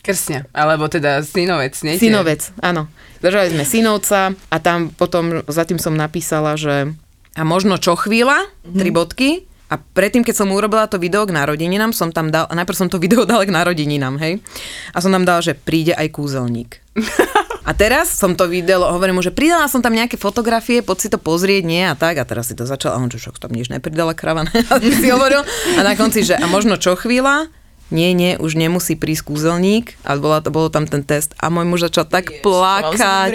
Speaker 3: Krsňa, alebo teda synovec, nie?
Speaker 2: Synovec, áno. Držali sme synovca a tam potom za tým som napísala, že a možno čo chvíľa, tri bodky, a predtým, keď som urobila to video k narodeninám, som tam dal, a najprv som to video dal k narodeninám, hej, a som tam dal, že príde aj kúzelník. A teraz som to videl, hovorím mu, že pridala som tam nejaké fotografie, poď si to pozrieť, nie a tak. A teraz si to začal, a on, však tam nič nepridala krava, a ty si hovoril. A na konci, že a možno čo chvíľa, nie, nie, už nemusí prísť kúzelník a bola, bolo tam ten test a môj muž začal tak
Speaker 4: Ježiš,
Speaker 2: plakať.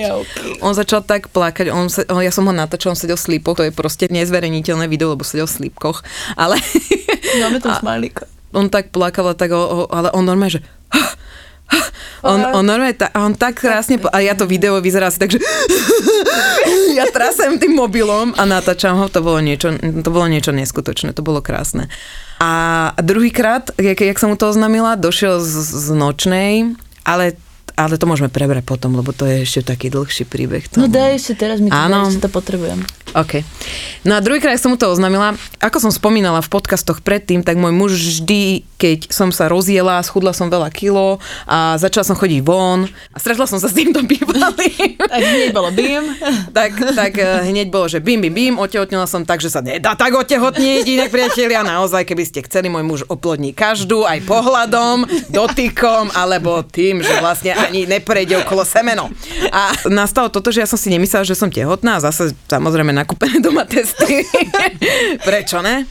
Speaker 2: On začal tak plakať, on sa, ja som ho natáčal, on sedel v slípoch, to je proste nezverejniteľné video, lebo sedel v slípkoch, ale
Speaker 4: Máme tam smajlíka.
Speaker 2: on tak plakal, tak, o, o, ale on normálne, že on, on normálne, ta, on tak krásne, a ja to video vyzerá asi tak, že ja trasem tým mobilom a natáčam ho, to bolo niečo, to bolo niečo neskutočné, to bolo krásne. A druhýkrát, jak, jak som mu to oznámila, došiel z, z nočnej, ale, ale to môžeme prebrať potom, lebo to je ešte taký dlhší príbeh.
Speaker 4: No
Speaker 2: toho.
Speaker 4: daj ešte teraz, mi to
Speaker 2: Áno.
Speaker 4: daj, ešte to potrebujem.
Speaker 2: OK. No a druhýkrát som mu to oznámila. Ako som spomínala v podcastoch predtým, tak môj muž vždy, keď som sa rozjela, schudla som veľa kilo a začala som chodiť von a stretla som sa s týmto bývalým.
Speaker 4: Tak hneď bolo bim.
Speaker 2: tak, tak eh, hneď bolo, že bim, bim, bim, otehotnila som tak, že sa nedá tak otehotniť, inak priatelia, naozaj, keby ste chceli, môj muž oplodní každú, aj pohľadom, dotykom, alebo tým, že vlastne ani neprejde okolo semeno. A nastalo toto, že ja som si nemyslela, že som tehotná, a zase samozrejme nakúpené doma testy. Prečo ne?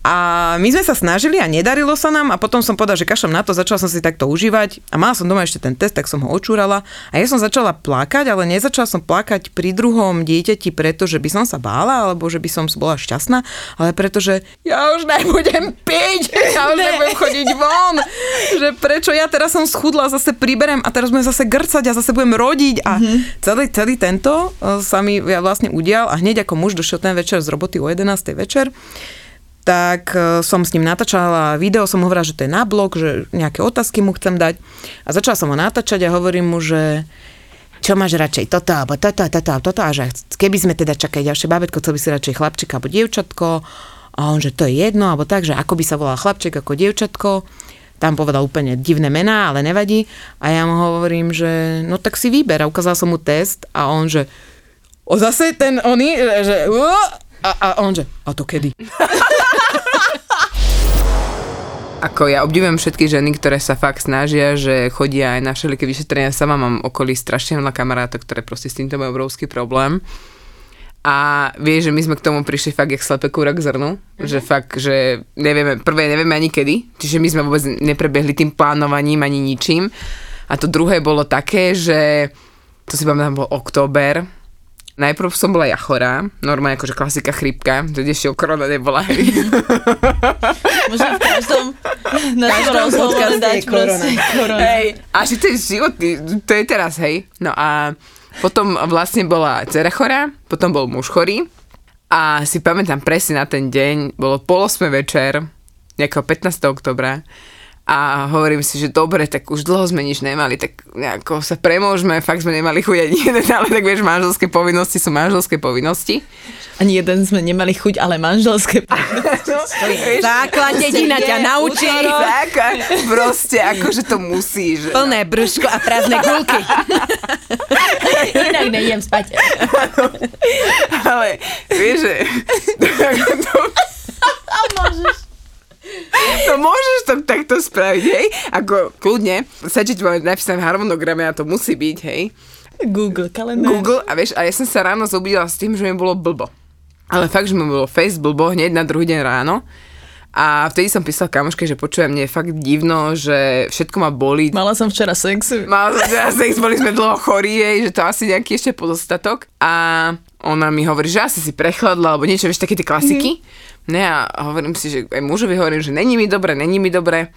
Speaker 2: A my sme sa snažili a nedarilo sa nám a potom som povedala, že kašlem na to, začala som si takto užívať a mala som doma ešte ten test, tak som ho očúrala a ja som začala plakať, ale nezačala som plakať pri druhom dieťati, pretože by som sa bála alebo že by som bola šťastná, ale pretože ja už nebudem piť, ja už nebudem chodiť von, že prečo ja teraz som schudla, zase priberem a teraz budem zase grcať a zase budem rodiť a celý, celý tento eh, sa mi ja vlastne udial a hneď ako muž došiel ten večer z roboty o 11. večer, tak e, som s ním natáčala video, som hovorila, že to je na blog, že nejaké otázky mu chcem dať. A začala som ho natáčať a hovorím mu, že čo máš radšej, toto, alebo toto, toto, toto, a že keby sme teda čakali ďalšie bábetko, chcel by si radšej chlapčika alebo dievčatko, a on, že to je jedno, alebo tak, že ako by sa volal chlapček ako dievčatko, tam povedal úplne divné mená, ale nevadí. A ja mu hovorím, že no tak si vyber. A ukázal som mu test a on, že o zase ten oný, že "Uo!" a, a on, že a to kedy?
Speaker 3: Ako ja obdivujem všetky ženy, ktoré sa fakt snažia, že chodia aj na všeliké vyšetrenia. Sama mám okolí strašne veľa kamarátov, ktoré proste s týmto majú obrovský problém. A vieš, že my sme k tomu prišli fakt jak slepe kúra k zrnu,
Speaker 2: Mhm.
Speaker 3: že fakt, že nevieme, prvé nevieme ani kedy, čiže my sme vôbec neprebehli tým plánovaním ani ničím. A to druhé bolo také, že to si pamätám, bol október Najprv som bola ja chorá, normálne akože klasika chrípka, tedy ešte korona nebola.
Speaker 4: Možno v každom na
Speaker 2: každom
Speaker 4: rozhovore
Speaker 2: podcaste
Speaker 4: dať
Speaker 2: korona.
Speaker 4: korona.
Speaker 3: Hej, a že to je životný, to je teraz, hej. No a potom vlastne bola dcera chorá, potom bol muž chorý a si pamätám presne na ten deň, bolo pol večer, nejakého 15. oktobra a hovorím si, že dobre, tak už dlho sme nič nemali, tak nejako sa premôžeme, fakt sme nemali chuť ani jeden, ale tak vieš, manželské povinnosti sú manželské povinnosti.
Speaker 4: Ani jeden sme nemali chuť, ale manželské.
Speaker 2: Základ dedina ťa naučí.
Speaker 3: Tak, a proste akože to musíš.
Speaker 2: Plné brúško a prázdne gulky.
Speaker 4: Inak nejdem spať.
Speaker 3: Ale vieš, že... to,
Speaker 4: Môžeš.
Speaker 3: To môžeš to takto spraviť, hej? Ako kľudne, stačí ti v harmonograme a to musí byť, hej?
Speaker 4: Google kalendár.
Speaker 3: Google a vieš, a ja som sa ráno zobudila s tým, že mi bolo blbo. Ale fakt, že mi bolo face blbo hneď na druhý deň ráno. A vtedy som písala kamoške, že počujem, mne je fakt divno, že všetko ma bolí.
Speaker 4: Mala som včera sex.
Speaker 3: Mala som teda sex, boli sme dlho chorí, hej, že to asi nejaký ešte pozostatok. A ona mi hovorí, že asi si prechladla, alebo niečo, vieš, také tie klasiky. Ne, a hovorím si, že aj mužovi hovorím, že není mi dobre, není mi dobre.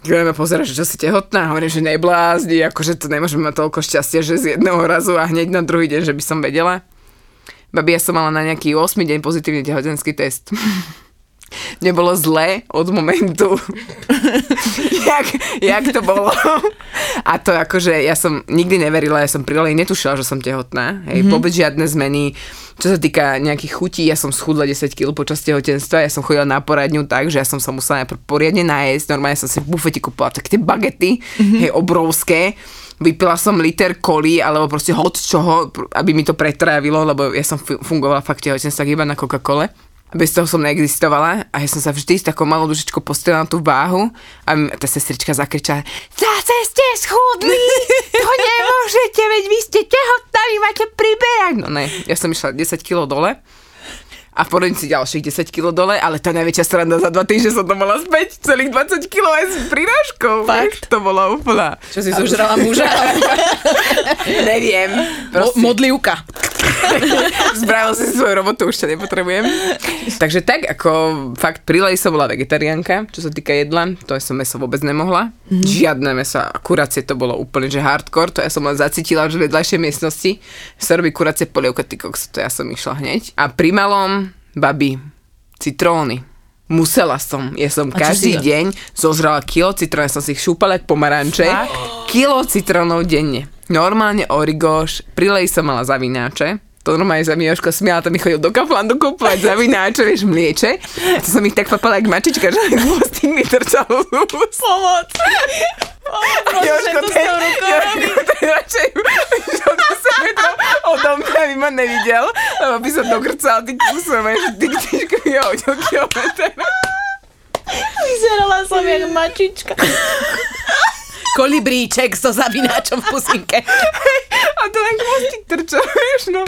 Speaker 3: Keď ma pozera, že čo si tehotná, hovorím, že neblázni, akože to nemôžeme mať toľko šťastia, že z jedného razu a hneď na druhý deň, že by som vedela. Babi, ja som mala na nejaký 8 deň pozitívny tehotenský test. Nebolo zlé od momentu, jak, jak to bolo. A to akože, ja som nikdy neverila, ja som prilej netušila, že som tehotná. Hej, mm-hmm. vôbec žiadne zmeny. Čo sa týka nejakých chutí, ja som schudla 10 kg počas tehotenstva, ja som chodila na poradňu tak, že ja som sa musela najprv poriadne nájsť, normálne som si v bufete kúpila také tie bagety, mm-hmm. hej, obrovské. Vypila som liter koli, alebo proste hod čoho, aby mi to pretrávilo, lebo ja som fu- fungovala fakt v tehotenstvách iba na Coca-Cole. Bez toho som neexistovala a ja som sa vždy s takou malou dušičkou postavila na tú váhu a tá sestrička zakričala Zase ste schudli, to nemôžete, veď vy ste tehotná, vy máte priberať. No ne, ja som išla 10 kg dole a v porodnici ďalších 10 kg dole, ale tá najväčšia sranda za dva týždne som to mala späť, celých 20 kg aj s prirážkou.
Speaker 4: Fakt?
Speaker 3: To bola úplná.
Speaker 2: Čo si zožrala muža?
Speaker 3: Neviem.
Speaker 2: Mo- modlivka.
Speaker 3: Zbravil si svoju robotu, už ťa nepotrebujem. Takže tak, ako fakt prilej som bola vegetariánka, čo sa týka jedla, to ja som meso vôbec nemohla. Mm-hmm. Žiadne meso, kuracie to bolo úplne, že hardcore, to ja som len zacítila, že v vedľajšej miestnosti sa robí kuracie polievka, ty to ja som išla hneď. A pri malom, babi, citróny. Musela som. Ja som
Speaker 4: A
Speaker 3: každý
Speaker 4: si
Speaker 3: deň zozrala kilo citrón, ja som si ich šúpala jak pomaranče. Kilo citrónov denne. Normálne origoš, prilej som mala zavináče. To normálne sa mi Jožko smiala, to mi chodil do Kauflandu kúpovať zavináče, vieš, mlieče. A to som ich tak papala jak mačička, že chvostík mi trčal z úst.
Speaker 4: Pomoc.
Speaker 3: Jožko, ten, Jožko, ten radšej išiel 10 metrov odo mňa, aby ma nevidel, lebo by som dokrcal ty kusom, vieš, ty ktičko mi hodil kilometr.
Speaker 4: Vyzerala som jak mačička.
Speaker 2: Kolibríček so zavináčom v pusinke.
Speaker 3: A to len chvostík trčal, vieš, no.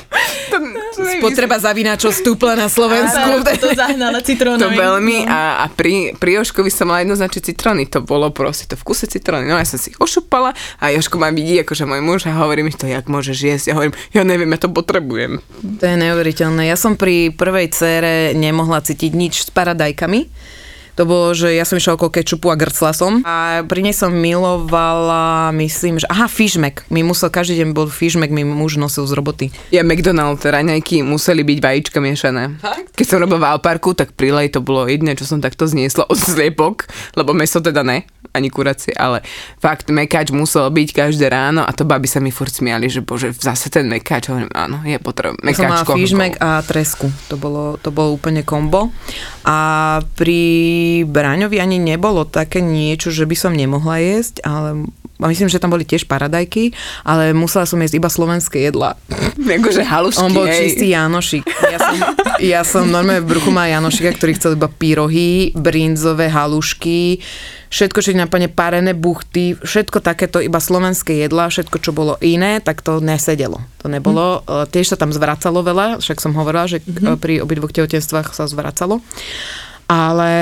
Speaker 3: To, to.
Speaker 2: Spotreba zavináčov stúpla na Slovensku.
Speaker 4: To zahnala
Speaker 3: To
Speaker 4: citrónovým.
Speaker 3: veľmi a, a pri, pri Jožkovi som mala jednoznačne citróny. To bolo proste to v kuse citróny. No ja som si ich ošupala a Jožko ma vidí akože môj muž a hovorí mi to, jak môžeš jesť. Ja hovorím, ja neviem, ja to potrebujem.
Speaker 2: To je neuveriteľné. Ja som pri prvej cére nemohla cítiť nič s paradajkami. To bolo, že ja som išla okolo kečupu a grcla som. A pri nej som milovala, myslím, že... Aha, fishmack. Mi musel, každý deň bol fishmack, mi muž nosil z roboty.
Speaker 3: Ja McDonald's raňajky museli byť vajíčka miešané. Keď som robila v Alparku, tak prilej to bolo jediné, čo som takto zniesla od sliepok, lebo meso teda ne, ani kuracie, ale fakt mekáč musel byť každé ráno a to baby sa mi furt smiali, že bože, zase ten mekáč, hovorím, áno, je potreba.
Speaker 2: Ja som mala fishmack a tresku. To bolo, to bolo úplne kombo. A pri Braňovi ani nebolo také niečo, že by som nemohla jesť, ale myslím, že tam boli tiež paradajky, ale musela som jesť iba slovenské jedla.
Speaker 3: Akože halušky,
Speaker 2: On bol
Speaker 3: hej.
Speaker 2: čistý Janošik. Ja som, ja som normálne v bruchu mala Janošika, ktorý chcel iba pyrohy, brinzové halušky, všetko, čo napadne parené buchty, všetko takéto iba slovenské jedla, všetko, čo bolo iné, tak to nesedelo. To nebolo, mm. tiež sa tam zvracalo veľa, však som hovorila, že mm-hmm. pri obidvoch tehotenstvách sa zvracalo. Ale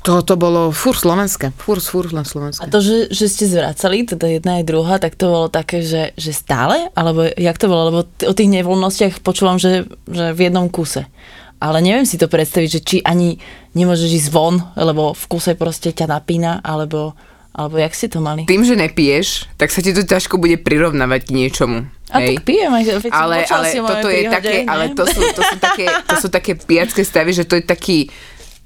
Speaker 2: To, to bolo fur slovenské. Fur, fur len slovenské.
Speaker 4: A to, že, že ste zvracali, teda jedna aj druhá, tak to bolo také, že, že stále? Alebo jak to bolo? Lebo t- o tých nevoľnostiach počúvam, že, že v jednom kuse. Ale neviem si to predstaviť, že či ani nemôžeš ísť von, lebo v kuse proste ťa napína, alebo, alebo jak ste to mali?
Speaker 3: Tým, že nepiješ, tak sa ti to ťažko bude prirovnávať k niečomu.
Speaker 4: A
Speaker 3: Hej.
Speaker 4: tak pijem aj, veď
Speaker 3: ale, ale
Speaker 4: si
Speaker 3: toto je
Speaker 4: príhode,
Speaker 3: také,
Speaker 4: ne?
Speaker 3: ale to sú, to sú také, to sú také pijacké stavy, že to je taký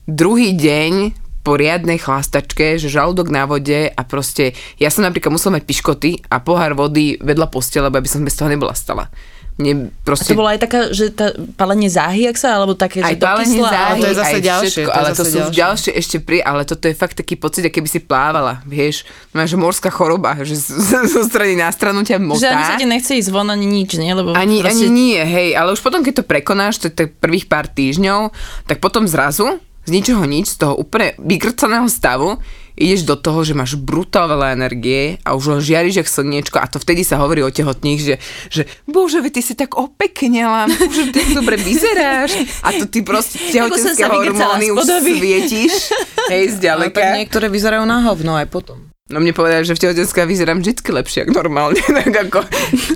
Speaker 3: druhý deň poriadnej chlastačke, že žalúdok na vode a proste, ja som napríklad musela mať piškoty a pohár vody vedľa postele, lebo aby som bez toho nebola stala. Mne
Speaker 4: A
Speaker 3: proste...
Speaker 4: to bola aj taká, že tá palenie záhy, ak sa, alebo také,
Speaker 3: aj
Speaker 4: že
Speaker 3: pálenie
Speaker 4: dokyslá,
Speaker 3: záhy,
Speaker 2: ale to je zase ďalšie,
Speaker 3: všetko,
Speaker 2: to
Speaker 3: ale to sú
Speaker 2: ďalšie.
Speaker 3: ďalšie ešte pri, ale toto je fakt taký pocit, ako keby si plávala, vieš, máš morská choroba, že zo strany na stranu ťa motá.
Speaker 4: Že ani sa ti nechce ísť von, ani nič, nie? Lebo
Speaker 3: Ani,
Speaker 4: proste...
Speaker 3: ani nie, hej, ale už potom, keď to prekonáš, to je prvých pár týždňov, tak potom zrazu, z ničoho nič, z toho úplne vykrcaného stavu, ideš do toho, že máš brutál veľa energie a už len žiariš jak slniečko a to vtedy sa hovorí o tehotných, že, že bože, ty si tak opeknela, bože, ty dobre vyzeráš a to ty proste tehotenské hormóny už svietíš, hej,
Speaker 2: Ale tak
Speaker 3: zďaleka.
Speaker 2: niektoré vyzerajú na hovno aj potom.
Speaker 3: No mne povedali, že v tehotenská vyzerám vždy lepšie, ako normálne. tak ako,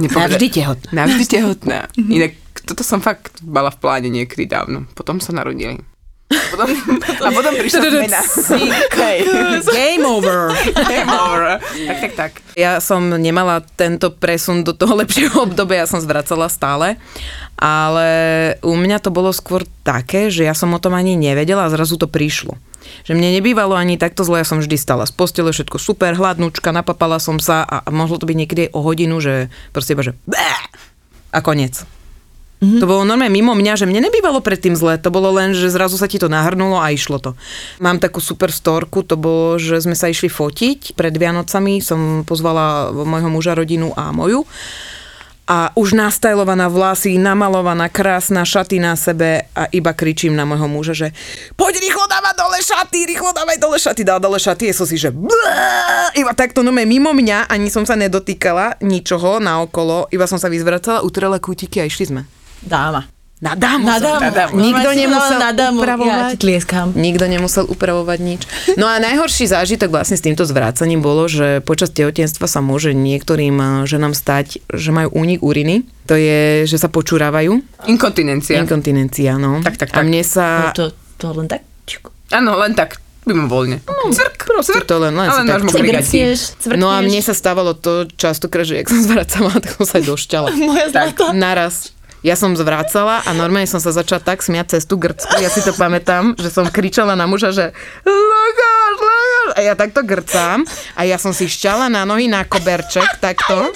Speaker 2: Navždy tehotná.
Speaker 3: Navždy tehotná. Inak toto som fakt mala v pláne niekedy dávno. Potom sa narodili. Potom, a potom prišla zmena.
Speaker 2: Game over.
Speaker 3: Game over. Tak, tak, tak.
Speaker 2: Ja som nemala tento presun do toho lepšieho obdobia, ja som zvracala stále, ale u mňa to bolo skôr také, že ja som o tom ani nevedela a zrazu to prišlo. Že mne nebývalo ani takto zle, ja som vždy stala z postele, všetko super, hladnúčka, napapala som sa a, a mohlo to byť niekedy aj o hodinu, že proste iba, že a koniec. Mm-hmm. To bolo normálne mimo mňa, že mne nebývalo predtým zle, to bolo len, že zrazu sa ti to nahrnulo a išlo to. Mám takú super storku, to bolo, že sme sa išli fotiť pred Vianocami, som pozvala môjho muža, rodinu a moju. A už nastajlovaná vlasy, namalovaná, krásna, šaty na sebe a iba kričím na môjho muža, že poď rýchlo dávať dole šaty, rýchlo dávaj dole šaty, dal dole šaty, a som si, že blá, iba takto no mimo mňa, ani som sa nedotýkala ničoho naokolo, iba som sa vyzvracala, utrela kútiky a išli sme.
Speaker 4: Dáma.
Speaker 2: Na dámu.
Speaker 4: Na
Speaker 2: som-
Speaker 4: dámu.
Speaker 2: Nikto nemusel
Speaker 4: dala na dámu. Ja
Speaker 2: upravovať.
Speaker 4: ti tlieskam.
Speaker 2: Nikto nemusel upravovať nič. No a najhorší zážitok vlastne s týmto zvrácaním bolo, že počas tehotenstva sa môže niektorým eh, ženám stať, že majú únik uriny. To je, že sa počúravajú.
Speaker 3: Inkontinencia.
Speaker 2: Inkontinencia, no.
Speaker 3: Tak, tak,
Speaker 2: A
Speaker 3: tak.
Speaker 2: mne
Speaker 4: No
Speaker 2: sa...
Speaker 4: to, to len tak.
Speaker 3: Áno, len tak. Mimovoľne. No, cvrk,
Speaker 2: proste to len- len si
Speaker 3: ale
Speaker 2: cvrk.
Speaker 4: cvrkneš.
Speaker 2: No a mne sa stávalo to častokrát, že jak som zvracala, tak som sa aj došťala.
Speaker 4: Moja zlata.
Speaker 2: Naraz. Ja som zvracala a normálne som sa začala tak smiať cez tú grcku. Ja si to pamätám, že som kričala na muža, že lagáš, lagáš. A ja takto grcám a ja som si šťala na nohy na koberček takto.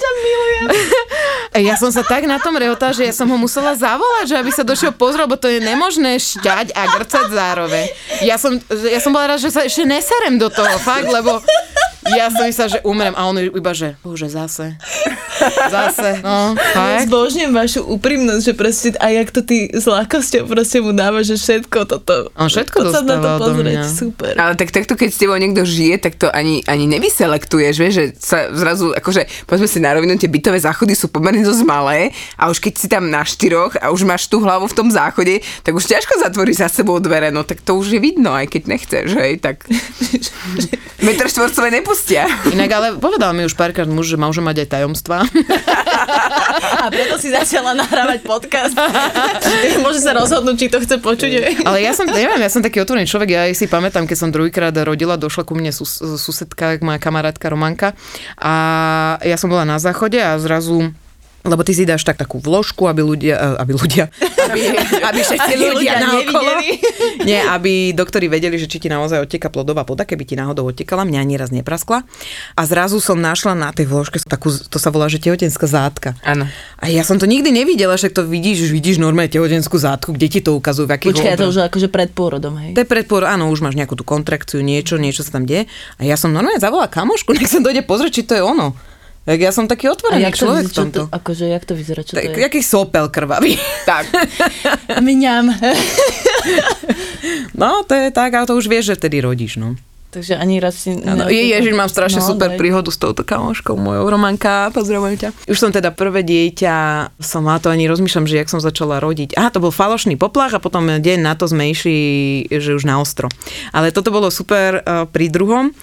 Speaker 2: A ja som sa tak na tom rehotala, že ja som ho musela zavolať, že aby sa došiel pozrieť, lebo to je nemožné šťať a grcať zároveň. Ja som, ja som bola rád, že sa ešte neserem do toho, fakt, lebo ja som myslela, že umrem a on iba, že bože, zase. Zase. No, fakt.
Speaker 4: Zbožňujem vašu úprimnosť, že proste a jak to ty s ľahkosťou proste mu dáva, že všetko toto.
Speaker 2: On všetko
Speaker 4: Poď sa na to pozrieť, super.
Speaker 3: Ale tak takto, keď s tebou niekto žije, tak to ani, ani nevyselektuješ, vieš, že sa zrazu, akože, povedzme si na rovinu, tie bytové záchody sú pomerne dosť malé a už keď si tam na štyroch a už máš tú hlavu v tom záchode, tak už ťažko zatvoríš za sebou dvere, no tak to už je vidno, aj keď nechceš, hej, tak metr štvorcové nepustia.
Speaker 2: Inak ale povedal mi už párkrát muž, že môže mať aj tajomstvá.
Speaker 4: A preto si začala nahrávať podcast. Môže sa rozhodnúť, či to chce počuť.
Speaker 2: Ale ja som, neviem, ja som taký otvorený človek, ja si pamätám, keď som druhýkrát rodila, došla ku mne sus, susedka, moja kamarátka Romanka a ja som bola na záchode a zrazu lebo ty si dáš tak takú vložku, aby ľudia, eh, aby ľudia, aby, aby všetci ľudia,
Speaker 4: ľudia
Speaker 2: naokolo, nie, aby doktori vedeli, že či ti naozaj odteka plodová voda, keby ti náhodou odtekala, mňa ani raz nepraskla. A zrazu som našla na tej vložke takú, to sa volá, že tehotenská zátka.
Speaker 3: Áno.
Speaker 2: A ja som to nikdy nevidela, však to vidíš, vidíš normálne tehotenskú zátku, kde ti to ukazujú, v akých
Speaker 4: Počkaj, to už akože pred pôrodom, hej.
Speaker 2: to je predpor, áno, už máš nejakú tú kontrakciu, niečo, niečo sa tam deje. A ja som normálne zavolala kamošku, nech sa dojde pozrieť, či to je ono. Tak ja som taký otvorený
Speaker 4: jak to,
Speaker 2: človek v
Speaker 4: vyzerá, čo
Speaker 2: tomto.
Speaker 4: to, akože, jak to vyzerá, čo
Speaker 2: Tak,
Speaker 4: to je?
Speaker 2: jaký sopel krvavý.
Speaker 3: Tak.
Speaker 4: Mňam.
Speaker 2: No, to je tak, ale to už vieš, že vtedy rodíš, no.
Speaker 4: Takže ani raz si...
Speaker 2: Áno, je, ježiš, mám strašne no, super
Speaker 4: daj.
Speaker 2: príhodu s touto kamoškou mojou, Romanka, pozdravujem ťa. Už som teda prvé dieťa, som má to ani rozmýšľam, že jak som začala rodiť. Aha, to bol falošný poplach a potom deň na to sme išli, že už na ostro. Ale toto bolo super uh, pri druhom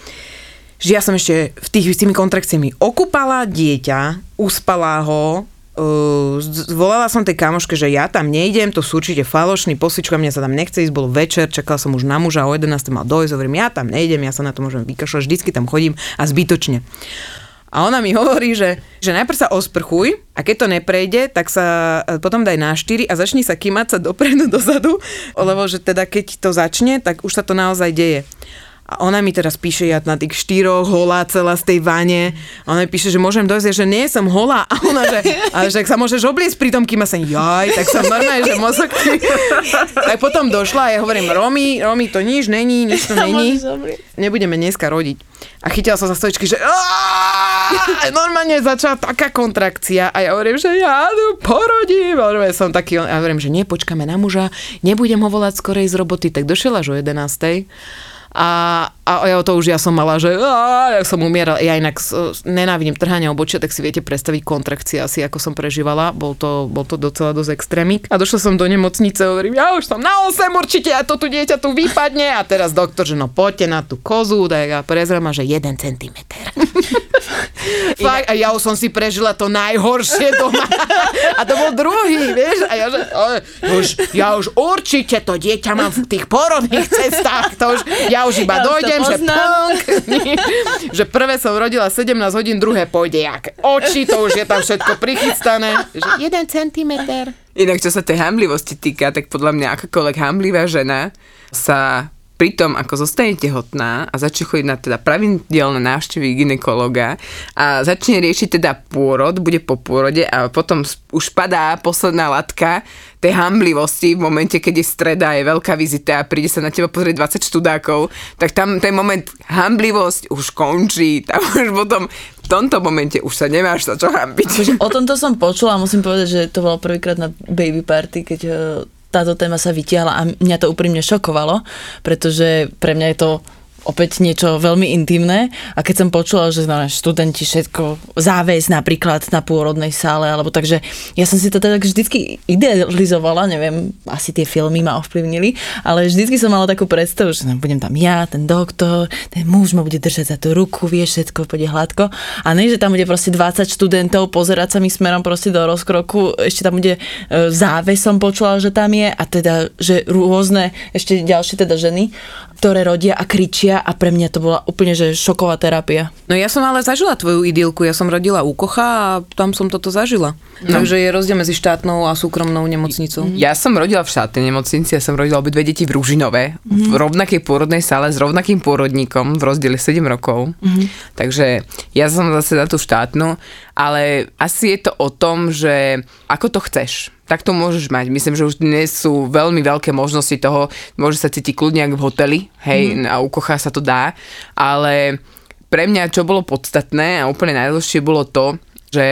Speaker 2: že ja som ešte v tých s tými kontrakciami okúpala dieťa, uspala ho, Uh, zvolala som tej kamoške, že ja tam nejdem, to sú určite falošný posvička, mňa sa tam nechce ísť, bol večer, čakala som už na muža, o 11. mal dojsť, hovorím, ja tam nejdem, ja sa na to môžem vykašľať, vždycky tam chodím a zbytočne. A ona mi hovorí, že, že najprv sa osprchuj a keď to neprejde, tak sa e, potom daj na 4 a začni sa kýmať sa dopredu, dozadu, lebo že teda keď to začne, tak už sa to naozaj deje. A ona mi teraz píše, ja na tých štyroch holá celá z tej vane. A ona mi píše, že môžem dojsť, že nie som holá. A ona, že, a že sa môžeš obliecť pri tom, kým sa jaj, tak som normálne, že mozog. tak potom došla a ja hovorím, Romy, Romy, to nič není, nič to není. Nebudeme dneska rodiť. A chytila sa za stoličky, že normálne začala taká kontrakcia a ja hovorím, že ja tu porodím. A som taký, a hovorím, že nie, počkáme na muža, nebudem ho volať skorej z roboty, tak došiel až o 11. A, a ja to už ja som mala, že á, ja som umierala. Ja inak nenávidím trhanie obočia, tak si viete predstaviť kontrakcie asi, ako som prežívala. Bol to, bol to docela dosť extrémik. A došla som do nemocnice, hovorím, ja už som na 8 určite, a to tu dieťa tu vypadne. A teraz doktor, že no poďte na tú kozu, tak ja prezriem že 1 cm. Fakt, a ja už som si prežila to najhoršie doma. A to bol druhý, vieš? A ja, že, už, ja už určite to dieťa mám v tých porodných cestách. To už, ja už iba ja dojdem, že punk. že prvé som rodila 17 hodín, druhé pôjde jak oči, to už je tam všetko prichystané. Že 1 cm.
Speaker 3: Inak, čo sa tej hamlivosti týka, tak podľa mňa akákoľvek hamlivá žena sa pri tom, ako zostane tehotná a začne chodiť na teda pravidelné návštevy ginekologa a začne riešiť teda pôrod, bude po pôrode a potom už padá posledná latka tej hamblivosti v momente, keď je streda, je veľká vizita a príde sa na teba pozrieť 20 študákov, tak tam ten moment hamblivosť už končí, tam už potom v tomto momente už sa nemáš sa čo hambiť.
Speaker 4: O tomto som počula a musím povedať, že to bolo prvýkrát na baby party, keď eh, táto téma sa vytiahla a mňa to úprimne šokovalo, pretože pre mňa je to opäť niečo veľmi intimné. A keď som počula, že no, študenti všetko záväz napríklad na pôrodnej sále, alebo takže ja som si to tak vždycky idealizovala, neviem, asi tie filmy ma ovplyvnili, ale vždycky som mala takú predstavu, že no, budem tam ja, ten doktor, ten muž ma bude držať za tú ruku, vie všetko, bude hladko. A nie, že tam bude proste 20 študentov pozerať sa mi smerom proste do rozkroku, ešte tam bude e, záväz som počula, že tam je a teda, že rôzne ešte ďalšie teda ženy ktoré rodia a kričia a pre mňa to bola úplne že šoková terapia.
Speaker 2: No ja som ale zažila tvoju idylku, ja som rodila u Kocha a tam som toto zažila. No. Takže je rozdiel medzi štátnou a súkromnou nemocnicou.
Speaker 3: Ja som rodila v štátnej nemocnici, ja som rodila obidve deti v Ružinove, mm. v rovnakej pôrodnej sále s rovnakým pôrodníkom v rozdiele 7 rokov. Mm. Takže ja som zase za tú štátnu, ale asi je to o tom, že ako to chceš tak to môžeš mať. Myslím, že už dnes sú veľmi veľké možnosti toho, môže sa cítiť kľudne ako v hoteli, hej, mm. a u kocha sa to dá, ale pre mňa, čo bolo podstatné a úplne najdôležšie bolo to, že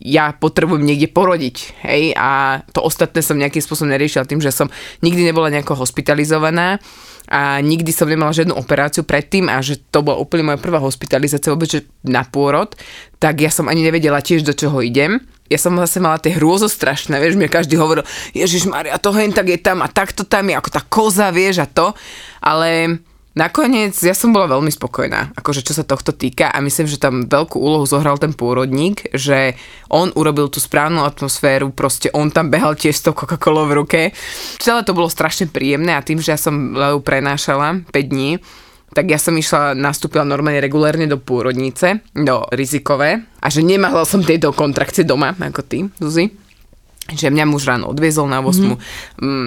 Speaker 3: ja potrebujem niekde porodiť, hej, a to ostatné som nejakým spôsobom neriešila tým, že som nikdy nebola nejako hospitalizovaná a nikdy som nemala žiadnu operáciu predtým a že to bola úplne moja prvá hospitalizácia vôbec na pôrod, tak ja som ani nevedela tiež, do čoho idem ja som zase mala tie hrôzo strašné, vieš, mne každý hovoril, Ježiš Maria, to hen tak je tam a takto tam je, ako tá koza, vieš, a to, ale nakoniec ja som bola veľmi spokojná, akože čo sa tohto týka a myslím, že tam veľkú úlohu zohral ten pôrodník, že on urobil tú správnu atmosféru, proste on tam behal tiež s tou coca v ruke. Celé to bolo strašne príjemné a tým, že ja som Leu prenášala 5 dní, tak ja som išla, nastúpila normálne regulérne do pôrodnice, do rizikové a že nemala som tieto kontrakcie doma, ako ty, Zuzi že mňa muž ráno odviezol na 8 mm.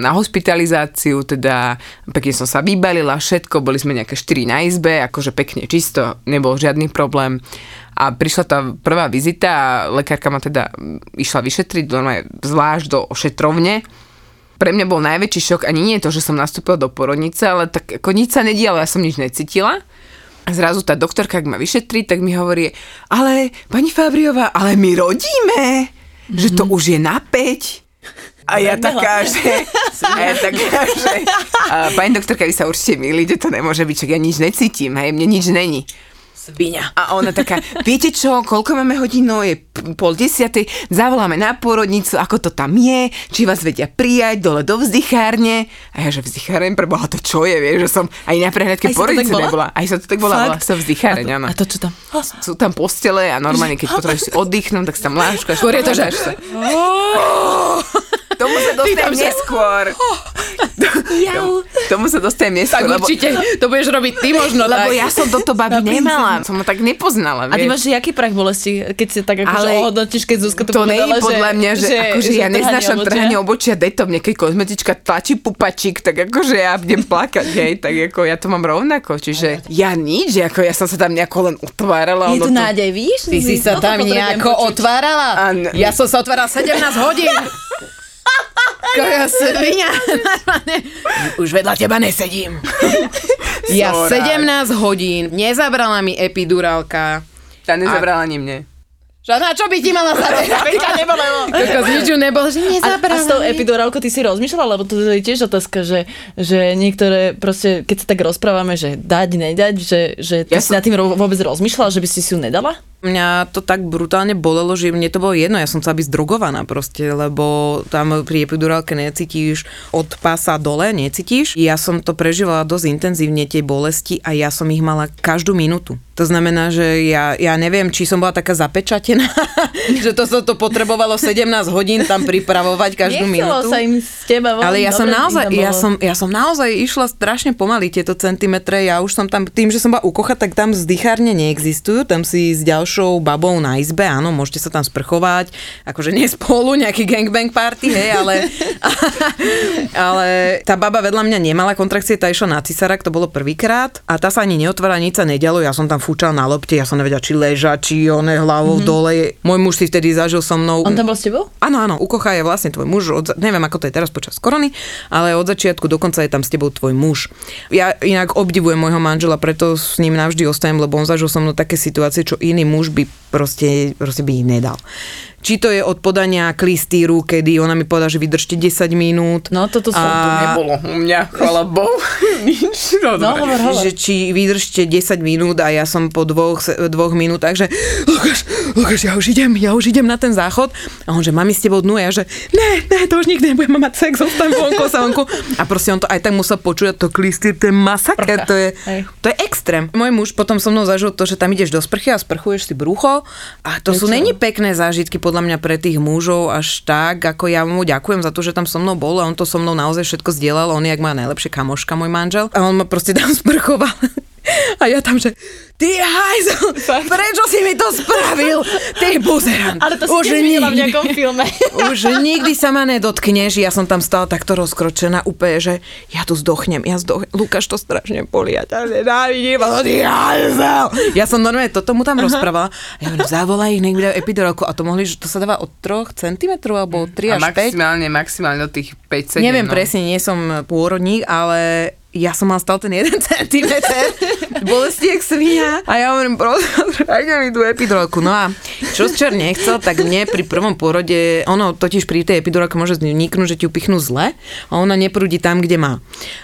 Speaker 3: na hospitalizáciu, teda pekne som sa vybalila, všetko, boli sme nejaké 4 na izbe, akože pekne čisto, nebol žiadny problém. A prišla tá prvá vizita a lekárka ma teda išla vyšetriť normálne zvlášť do ošetrovne pre mňa bol najväčší šok ani nie to, že som nastúpila do porodnice, ale tak ako nič sa nedialo, ja som nič necítila. A zrazu tá doktorka, ak ma vyšetrí, tak mi hovorí, ale pani Fabriová, ale my rodíme, mm-hmm. že to mhm. už je na 5. A A ja taká, že... A ja taká, že... A pani doktorka, vy sa určite milíte, to nemôže byť, čak ja nič necítim, hej, mne nič není.
Speaker 2: Svinia.
Speaker 3: A ona taká, viete čo, koľko máme hodín, no je pol desiatej, zavoláme na pôrodnicu, ako to tam je, či vás vedia prijať dole do vzdychárne. A ja, že vzdychárne, preboha, to čo je, vieš, že som aj na prehľadke
Speaker 4: sa
Speaker 3: pôrodnice nebola. Aj sa to tak volá,
Speaker 4: Fakt?
Speaker 3: sa vzdychárne, áno.
Speaker 4: A to čo tam?
Speaker 3: Sú tam postele a normálne, keď potrebuješ si oddychnúť, tak si tam láškaš.
Speaker 2: Skôr je to, že-
Speaker 3: sa. Tomu sa dostajem
Speaker 2: tam, že-
Speaker 3: neskôr. Tomu sa dostajem neskôr,
Speaker 2: Tak
Speaker 3: lebo,
Speaker 2: určite to budeš robiť ty možno.
Speaker 3: lebo
Speaker 2: tak.
Speaker 3: ja som toto babi nemala. Som ho tak nepoznala,
Speaker 4: A ty
Speaker 3: vieš.
Speaker 4: máš že aký prach bolesti, keď si tak akože ohodnotíš, keď Zuzka to,
Speaker 3: to
Speaker 4: povedala,
Speaker 3: podľa mňa, že, že akože ja neznášam trhanie obočia detom, mne keď kozmetička tlačí pupačík, tak akože ja budem plakať, hej, tak ako ja to mám rovnako, čiže ja nič, ako ja som sa tam nejako len otvárala.
Speaker 4: Je to nádej, víš?
Speaker 2: Ty si sa
Speaker 4: Toto
Speaker 2: tam nejako otvárala? Ja som sa otvárala 17 hodín. Koja svinia. Už vedľa teba nesedím. Ja
Speaker 3: Sorák.
Speaker 2: 17 hodín, nezabrala mi epidurálka.
Speaker 3: Tá nezabrala ani mne.
Speaker 2: Že na čo by ti mala zabrať?
Speaker 4: Veď ťa nebolelo.
Speaker 2: Kokos, nič ju nebolo, že
Speaker 4: A, a s tou epidurálkou ty si rozmýšľala, lebo to je tiež otázka, že, že niektoré proste, keď sa tak rozprávame, že dať, nedať, že, že ty
Speaker 3: Ja
Speaker 4: si
Speaker 3: som-
Speaker 4: nad tým vôbec rozmýšľala, že by si si ju nedala?
Speaker 2: Mňa to tak brutálne bolelo, že mne to bolo jedno, ja som chcela byť zdrogovaná proste, lebo tam pri epidurálke necítiš od pása dole, necítiš. Ja som to prežívala dosť intenzívne, tie bolesti a ja som ich mala každú minútu. To znamená, že ja, ja neviem, či som bola taká zapečatená, že to sa to potrebovalo 17 hodín tam pripravovať každú
Speaker 4: Nechcelo
Speaker 2: minútu.
Speaker 4: sa im z teba
Speaker 2: Ale ja som naozaj, ja som, ja som naozaj išla strašne pomaly tieto centimetre, ja už som tam, tým, že som bola ukocha, tak tam vzdychárne neexistujú, tam si s ďalšou babou na izbe, áno, môžete sa tam sprchovať, akože nie spolu, nejaký gangbang party, hej, ale, ale tá baba vedľa mňa nemala kontrakcie, tá išla na cisarak, to bolo prvýkrát a tá sa ani neotvára, nič sa nedialo, ja som tam fúčala na lopte, ja som nevedela, či leža, či one hlavou mm-hmm. dole. Môj muž si vtedy zažil so mnou.
Speaker 4: On tam bol s tebou?
Speaker 2: Áno, áno, Ukocha je vlastne tvoj muž, od, neviem ako to je teraz počas korony, ale od začiatku dokonca je tam s tebou tvoj muž. Ja inak obdivujem môjho manžela, preto s ním navždy ostajem, lebo on zažil so mnou také situácie, čo iný muž by proste, proste by ich nedal. Či to je od podania klistýru, kedy ona mi povedala, že vydržte 10 minút.
Speaker 4: No, toto som
Speaker 2: A-
Speaker 4: tu
Speaker 3: Nebolo u mňa, chvala Bohu, nič. No,
Speaker 4: No, hovor, hovor.
Speaker 2: že či vydržte 10 minút a ja som po dvoch, dvoch minútach, že Lukáš, Lukáš, ja už idem, ja už idem na ten záchod. A on, že mami s tebou dnu, a ja, že ne, ne, to už nikdy nebudem mať sex, zostaň vonku, sa vonku. A proste on to aj tak musel počuť, to klistýr, to je masaker, to je,
Speaker 4: hej.
Speaker 2: to je extrém. Môj muž potom so mnou zažil to, že tam ideš do sprchy a sprchuješ si brucho a to sú
Speaker 4: Prečo?
Speaker 2: není pekné zážitky podľa mňa pre tých mužov až tak, ako ja mu ďakujem za to, že tam so mnou bol a on to so mnou naozaj všetko zdieľal, on je jak moja najlepšia kamoška, môj manžel a on ma proste tam sprchoval. A ja tam, že ty hajzel, prečo si mi to spravil? Ty buzerant.
Speaker 4: Ale to si
Speaker 2: Už
Speaker 4: tiež v nejakom filme.
Speaker 2: už nikdy sa ma nedotkneš, ja som tam stala takto rozkročená úplne, že ja tu zdochnem, ja zdochnem, Lukáš to strašne bolí, ja nenávidím, ale ty hajzel. Ja som normálne toto mu tam rozprávala, ja hovorím, zavolaj ich, nech mi dajú epidurálku a to mohli, že to sa dáva od 3 cm alebo od 3
Speaker 3: A
Speaker 2: až 5.
Speaker 3: maximálne, maximálne do tých 5-7.
Speaker 2: Neviem
Speaker 3: no.
Speaker 2: presne, nie som pôrodník, ale ja som mal stále ten 1 cm bolesti jak svinia. A ja hovorím, prosím, mi tú epidurálku. No a čo Čer nechcel, tak mne pri prvom pôrode, ono totiž pri tej epidurálke môže vzniknúť, že ti ju pichnú zle a ona neprúdi tam, kde má.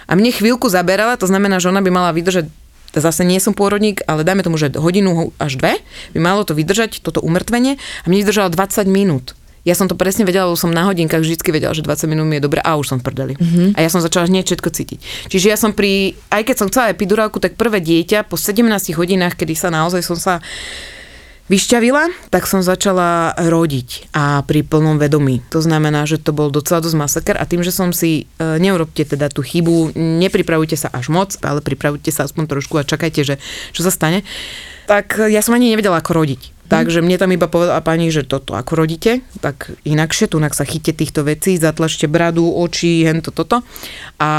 Speaker 2: A mne chvíľku zaberala, to znamená, že ona by mala vydržať zase nie som pôrodník, ale dajme tomu, že hodinu až dve by malo to vydržať, toto umrtvenie a mne vydržalo 20 minút. Ja som to presne vedela, lebo som na hodinkách vždy vedela, že 20 minút mi je dobre a už som v prdeli. Mm-hmm. A ja som začala hneď všetko cítiť. Čiže ja som pri, aj keď som chcela epidurálku, tak prvé dieťa po 17 hodinách, kedy sa naozaj som sa vyšťavila, tak som začala rodiť a pri plnom vedomí. To znamená, že to bol docela dosť masaker a tým, že som si, e, neurobte teda tú chybu, nepripravujte sa až moc, ale pripravujte sa aspoň trošku a čakajte, že čo sa stane, tak ja som ani nevedela, ako rodiť. Takže mne tam iba povedala pani, že toto ako rodíte, tak inakšie, tu sa chyte týchto vecí, zatlačte bradu, oči, hento, toto. A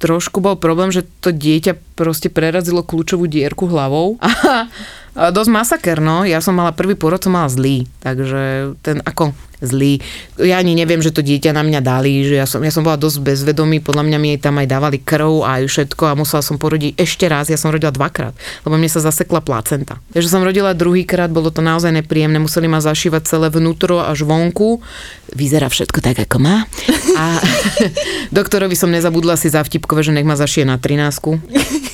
Speaker 2: trošku bol problém, že to dieťa proste prerazilo kľúčovú dierku hlavou. A, a dosť masaker, no. Ja som mala prvý porod, som mala zlý. Takže ten ako zlý. Ja ani neviem, že to dieťa na mňa dali, že ja som, ja som bola dosť bezvedomý, podľa mňa mi tam aj dávali krv a aj všetko a musela som porodiť ešte raz, ja som rodila dvakrát, lebo mne sa zasekla placenta. Takže som rodila druhýkrát, bolo to naozaj nepríjemné, museli ma zašívať celé vnútro až vonku. Vyzerá všetko tak, ako má. A doktorovi som nezabudla si za vtipkové, že nech ma zašije na 13.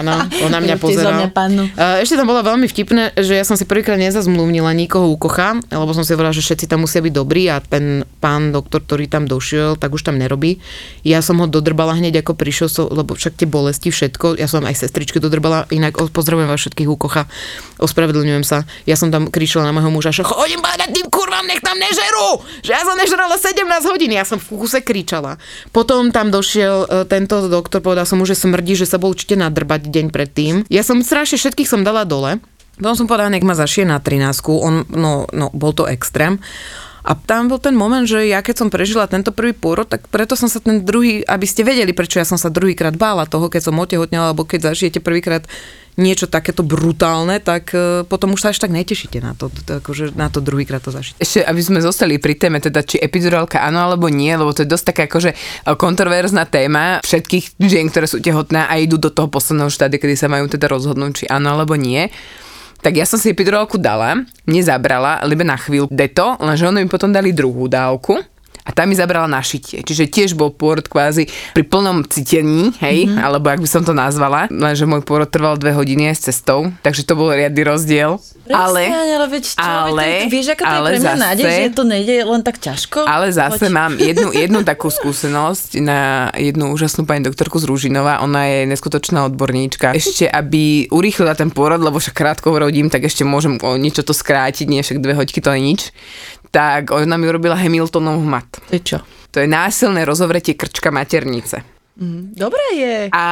Speaker 2: Áno, on na mňa
Speaker 4: Tiež za
Speaker 2: pozeral.
Speaker 4: mňa pannu.
Speaker 2: A Ešte tam bolo veľmi vtipné, že ja som si prvýkrát nezazmluvnila nikoho u kocha, lebo som si hovorila, že všetci tam musia byť dobrí a ten pán doktor, ktorý tam došiel, tak už tam nerobí. Ja som ho dodrbala hneď ako prišiel, lebo však tie bolesti, všetko. Ja som aj sestričky dodrbala, inak pozdravujem vás všetkých u kocha. Ospravedlňujem sa. Ja som tam kričala na môjho muža, že chodím povedať tým kurvám, nech tam nežerú! Že ja som nežrala 17 hodín. Ja som v kuse kričala. Potom tam došiel e, tento doktor, povedal som mu, že smrdí, že sa bol určite nadrbať deň predtým. Ja som strašne všetkých som dala dole. Potom som povedala, nech ma zašije na 13. On, no, no, bol to extrém. A tam bol ten moment, že ja keď som prežila tento prvý pôrod, tak preto som sa ten druhý, aby ste vedeli, prečo ja som sa druhýkrát bála toho, keď som otehotnela, alebo keď zažijete prvýkrát niečo takéto brutálne, tak e, potom už sa až tak netešíte na to, akože na to druhýkrát to zažiť.
Speaker 3: Ešte, aby sme zostali pri téme, teda či epidurálka áno alebo nie, lebo to je dosť taká akože kontroverzná téma všetkých žien, ktoré sú tehotné a idú do toho posledného štádia, kedy sa majú teda rozhodnúť, či áno alebo nie. Tak ja som si epidurálku dala, mne zabrala, lebo na chvíľu deto, lenže oni mi potom dali druhú dávku a tá mi zabrala na šitie. Čiže tiež bol pôrod kvázi pri plnom cítení, hej, mm-hmm. alebo ak by som to nazvala, lenže môj pôrod trval dve hodiny aj s cestou, takže to bol riadny rozdiel.
Speaker 4: Ale, ale, veď čo,
Speaker 3: ale,
Speaker 4: veď vieš, ako to je pre mňa
Speaker 3: zase-
Speaker 4: nádej, že to nejde len tak ťažko?
Speaker 3: Ale zase
Speaker 4: Poď.
Speaker 3: mám jednu, jednu takú skúsenosť na jednu úžasnú pani doktorku z Rúžinova. Ona je neskutočná odborníčka. Ešte, aby urýchlila ten pôrod, lebo však krátko rodím, tak ešte môžem o niečo to skrátiť, nie však dve hoďky to je nič. Tak ona mi urobila Hamiltonov hmat.
Speaker 4: To je čo?
Speaker 3: To je násilné rozovretie krčka maternice.
Speaker 4: Dobre je.
Speaker 3: A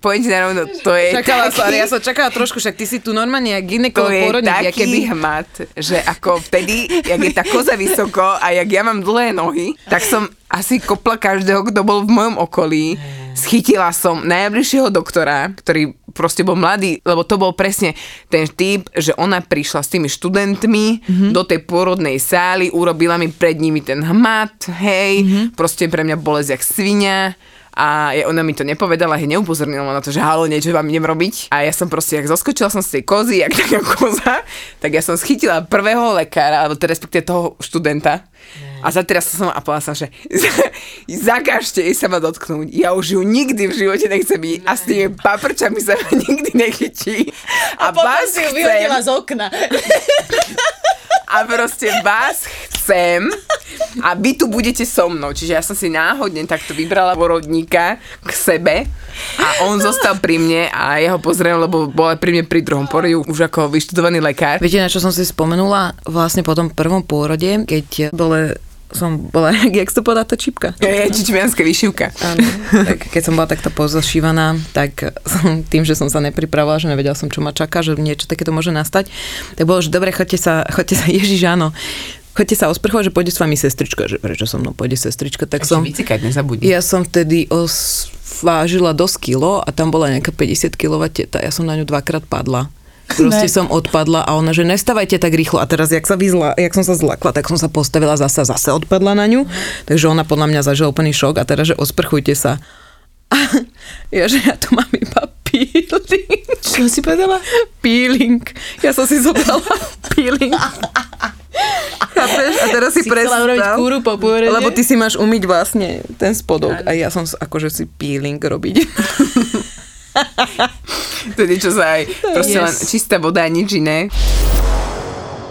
Speaker 3: poviem ti narovno, to je
Speaker 2: Čakala
Speaker 3: taký-
Speaker 2: som, ja som čakala trošku, však ty si tu normálne jak
Speaker 3: to
Speaker 2: ginekolog
Speaker 3: je
Speaker 2: pôrodník,
Speaker 3: taký
Speaker 2: keby...
Speaker 3: hmat, že ako vtedy, jak je tá koza vysoko a jak ja mám dlhé nohy, tak som asi kopla každého, kto bol v mojom okolí. Schytila som najbližšieho doktora, ktorý proste bol mladý, lebo to bol presne ten typ, že ona prišla s tými študentmi mm-hmm. do tej pôrodnej sály, urobila mi pred nimi ten hmat, hej, mm-hmm. proste pre mňa bolesť jak svinia a je, ona mi to nepovedala, hej, neupozornila ma na to, že halo, niečo vám idem robiť. A ja som proste, jak zoskočila som z tej kozy, jak taká koza, tak ja som schytila prvého lekára, alebo teda respektíve toho študenta. A za teraz som a povedala som, že zakažte jej sa ma dotknúť. Ja už ju nikdy v živote nechcem byť a s tými paprčami sa ma nikdy nechytí. A, vás
Speaker 4: si ju vyhodila z okna.
Speaker 3: a proste vás chcem a vy tu budete so mnou. Čiže ja som si náhodne takto vybrala porodníka k sebe a on zostal pri mne a ja ho pozriem, lebo bol aj pri mne pri druhom porode už ako vyštudovaný lekár.
Speaker 2: Viete, na čo som si spomenula? Vlastne po tom prvom pôrode, keď bole, som bola, jak to povedá, tá čipka?
Speaker 3: Je čičmianské vyšivka.
Speaker 2: Áno, tak keď som bola takto pozašívaná, tak som, tým, že som sa nepripravovala, že nevedela som, čo ma čaká, že niečo takéto môže nastať, tak bolo, že dobre, choďte sa, choďte sa, Ježiš, áno, choďte sa osprchovať, že pôjde s vami sestrička, že prečo so mnou pôjde sestrička, tak som...
Speaker 3: Vycikať nezabudni.
Speaker 2: Ja som vtedy os, vážila dosť kilo a tam bola nejaká 50 kg teta. Ja som na ňu dvakrát padla. Proste
Speaker 4: Ne.
Speaker 2: som odpadla a ona, že nestávajte tak rýchlo. A teraz, jak, sa vyzla, jak som sa zlakla, tak som sa postavila zase, zase odpadla na ňu. Takže ona podľa mňa zažila úplný šok a teraz, že osprchujte sa. A ja, že ja tu mám iba peeling.
Speaker 4: Čo si povedala?
Speaker 2: Peeling. Ja som si zobrala peeling. Chápeš? A teraz si,
Speaker 4: Si chcela urobiť
Speaker 2: predstav,
Speaker 4: kúru po pôrode?
Speaker 2: lebo ty si máš umyť vlastne ten spodok a ja som akože si peeling robiť.
Speaker 3: To je niečo za aj proste
Speaker 4: Yes.
Speaker 3: len čistá voda a nič iné.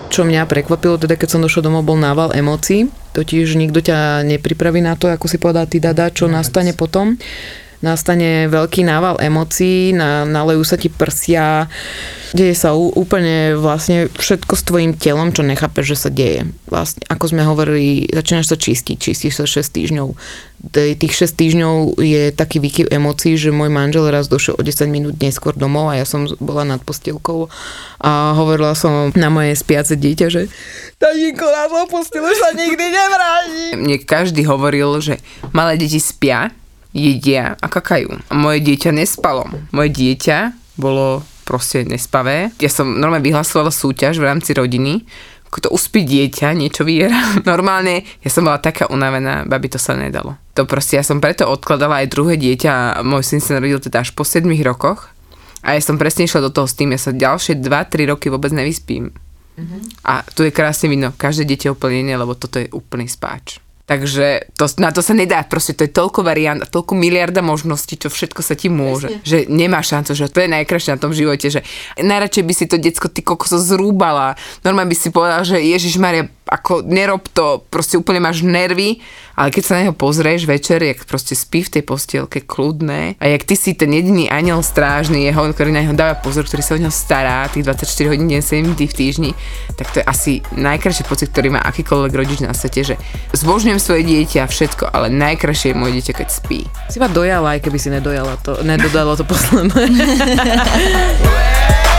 Speaker 2: Čo mňa prekvapilo, teda keď som došla domov, bol nával emócií. Totiž nikto ťa nepripraví na to, ako si povedal ty Dada, čo nastane potom. Nastane veľký nával emócií, na, nalejú sa ti prsia, deje sa ú- úplne vlastne všetko s tvojim telom, čo nechápeš, že sa deje. Vlastne, ako sme hovorili, začínaš sa čistiť, čistíš sa 6 týždňov. Tých 6 týždňov je taký výkyv emócií, že môj manžel raz došiel o 10 minút neskôr domov a ja som bola nad postielkou a hovorila som na moje spiace dieťa, že Tatinko opustil, už sa nikdy nevráti.
Speaker 3: Mne každý hovoril, že malé deti spia jedia a kakajú. A moje dieťa nespalo. Moje dieťa bolo proste nespavé. Ja som normálne vyhlasovala súťaž v rámci rodiny, kto uspí dieťa, niečo vyhrá. Normálne, ja som bola taká unavená, babi to sa nedalo. To proste, ja som preto odkladala aj druhé dieťa a môj syn sa narodil teda až po 7 rokoch. A ja som presne išla do toho s tým, ja sa ďalšie 2-3 roky vôbec nevyspím. A tu je krásne vidno, každé dieťa úplne iné, lebo toto je úplný spáč. Takže to, na to sa nedá, proste to je toľko variant a toľko miliarda možností, čo všetko sa ti môže, Presne. že nemá šancu, že to je najkrajšie na tom živote, že najradšej by si to decko ty kokoso zrúbala, normálne by si povedala, že Ježiš Maria, ako nerob to, proste úplne máš nervy, ale keď sa na neho pozrieš večer, jak proste spí v tej postielke kľudné a jak ty si ten jediný aniel strážny, jeho, ktorý na neho dáva pozor, ktorý sa o neho stará tých 24 hodín deň, 7 dní v týždni, tak to je asi najkrajší pocit, ktorý má akýkoľvek rodič na svete, že zbožňujem svoje dieťa a všetko, ale najkrajšie je moje dieťa, keď spí.
Speaker 2: Si ma dojala, aj keby si nedojala to, nedodalo to posledné.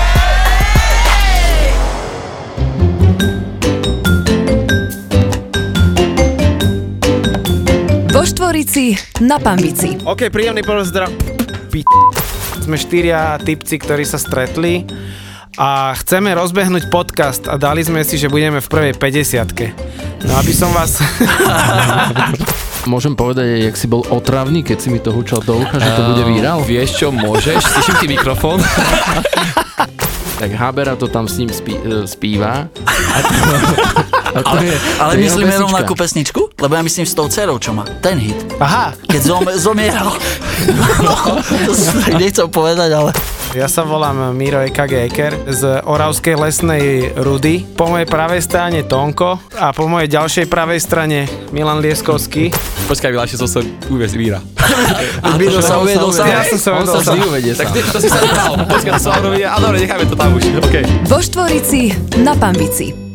Speaker 1: Štvorici na Pambici.
Speaker 5: OK, príjemný pozdrav. P- Sme štyria typci, ktorí sa stretli a chceme rozbehnúť podcast a dali sme si, že budeme v prvej 50 No aby som vás...
Speaker 6: Môžem povedať, jak si bol otravný, keď si mi to hučal do ucha, že to bude výral?
Speaker 7: Vieš čo, môžeš, slyším ti mikrofón.
Speaker 6: Tak Habera to tam s ním spí, e, spíva. A to, a to
Speaker 8: Ale,
Speaker 6: je,
Speaker 8: ale
Speaker 6: to jeho
Speaker 8: myslíme
Speaker 6: pesnička.
Speaker 8: rovnakú pesničku? Lebo ja myslím s tou dcerou, čo má. Ten hit.
Speaker 5: Aha,
Speaker 8: Keď zom, zomieral. No, to nechcel povedať, ale...
Speaker 5: ja sa volám Miro EKG Eker z Oravskej lesnej Rudy. Po mojej pravej strane Tonko a po mojej ďalšej pravej strane Milan Lieskovský.
Speaker 7: Počkaj, Miláši, som sa uviezť víra.
Speaker 8: Vydol sa, uviedol sa.
Speaker 5: Ja som sa
Speaker 6: On
Speaker 5: vedel
Speaker 6: sa vždy uvedie
Speaker 7: Tak ty, to si sa nebral. Počkaj, to sa hovorí, a dobre, necháme to tam už. OK.
Speaker 1: Vo Štvorici na Pambici.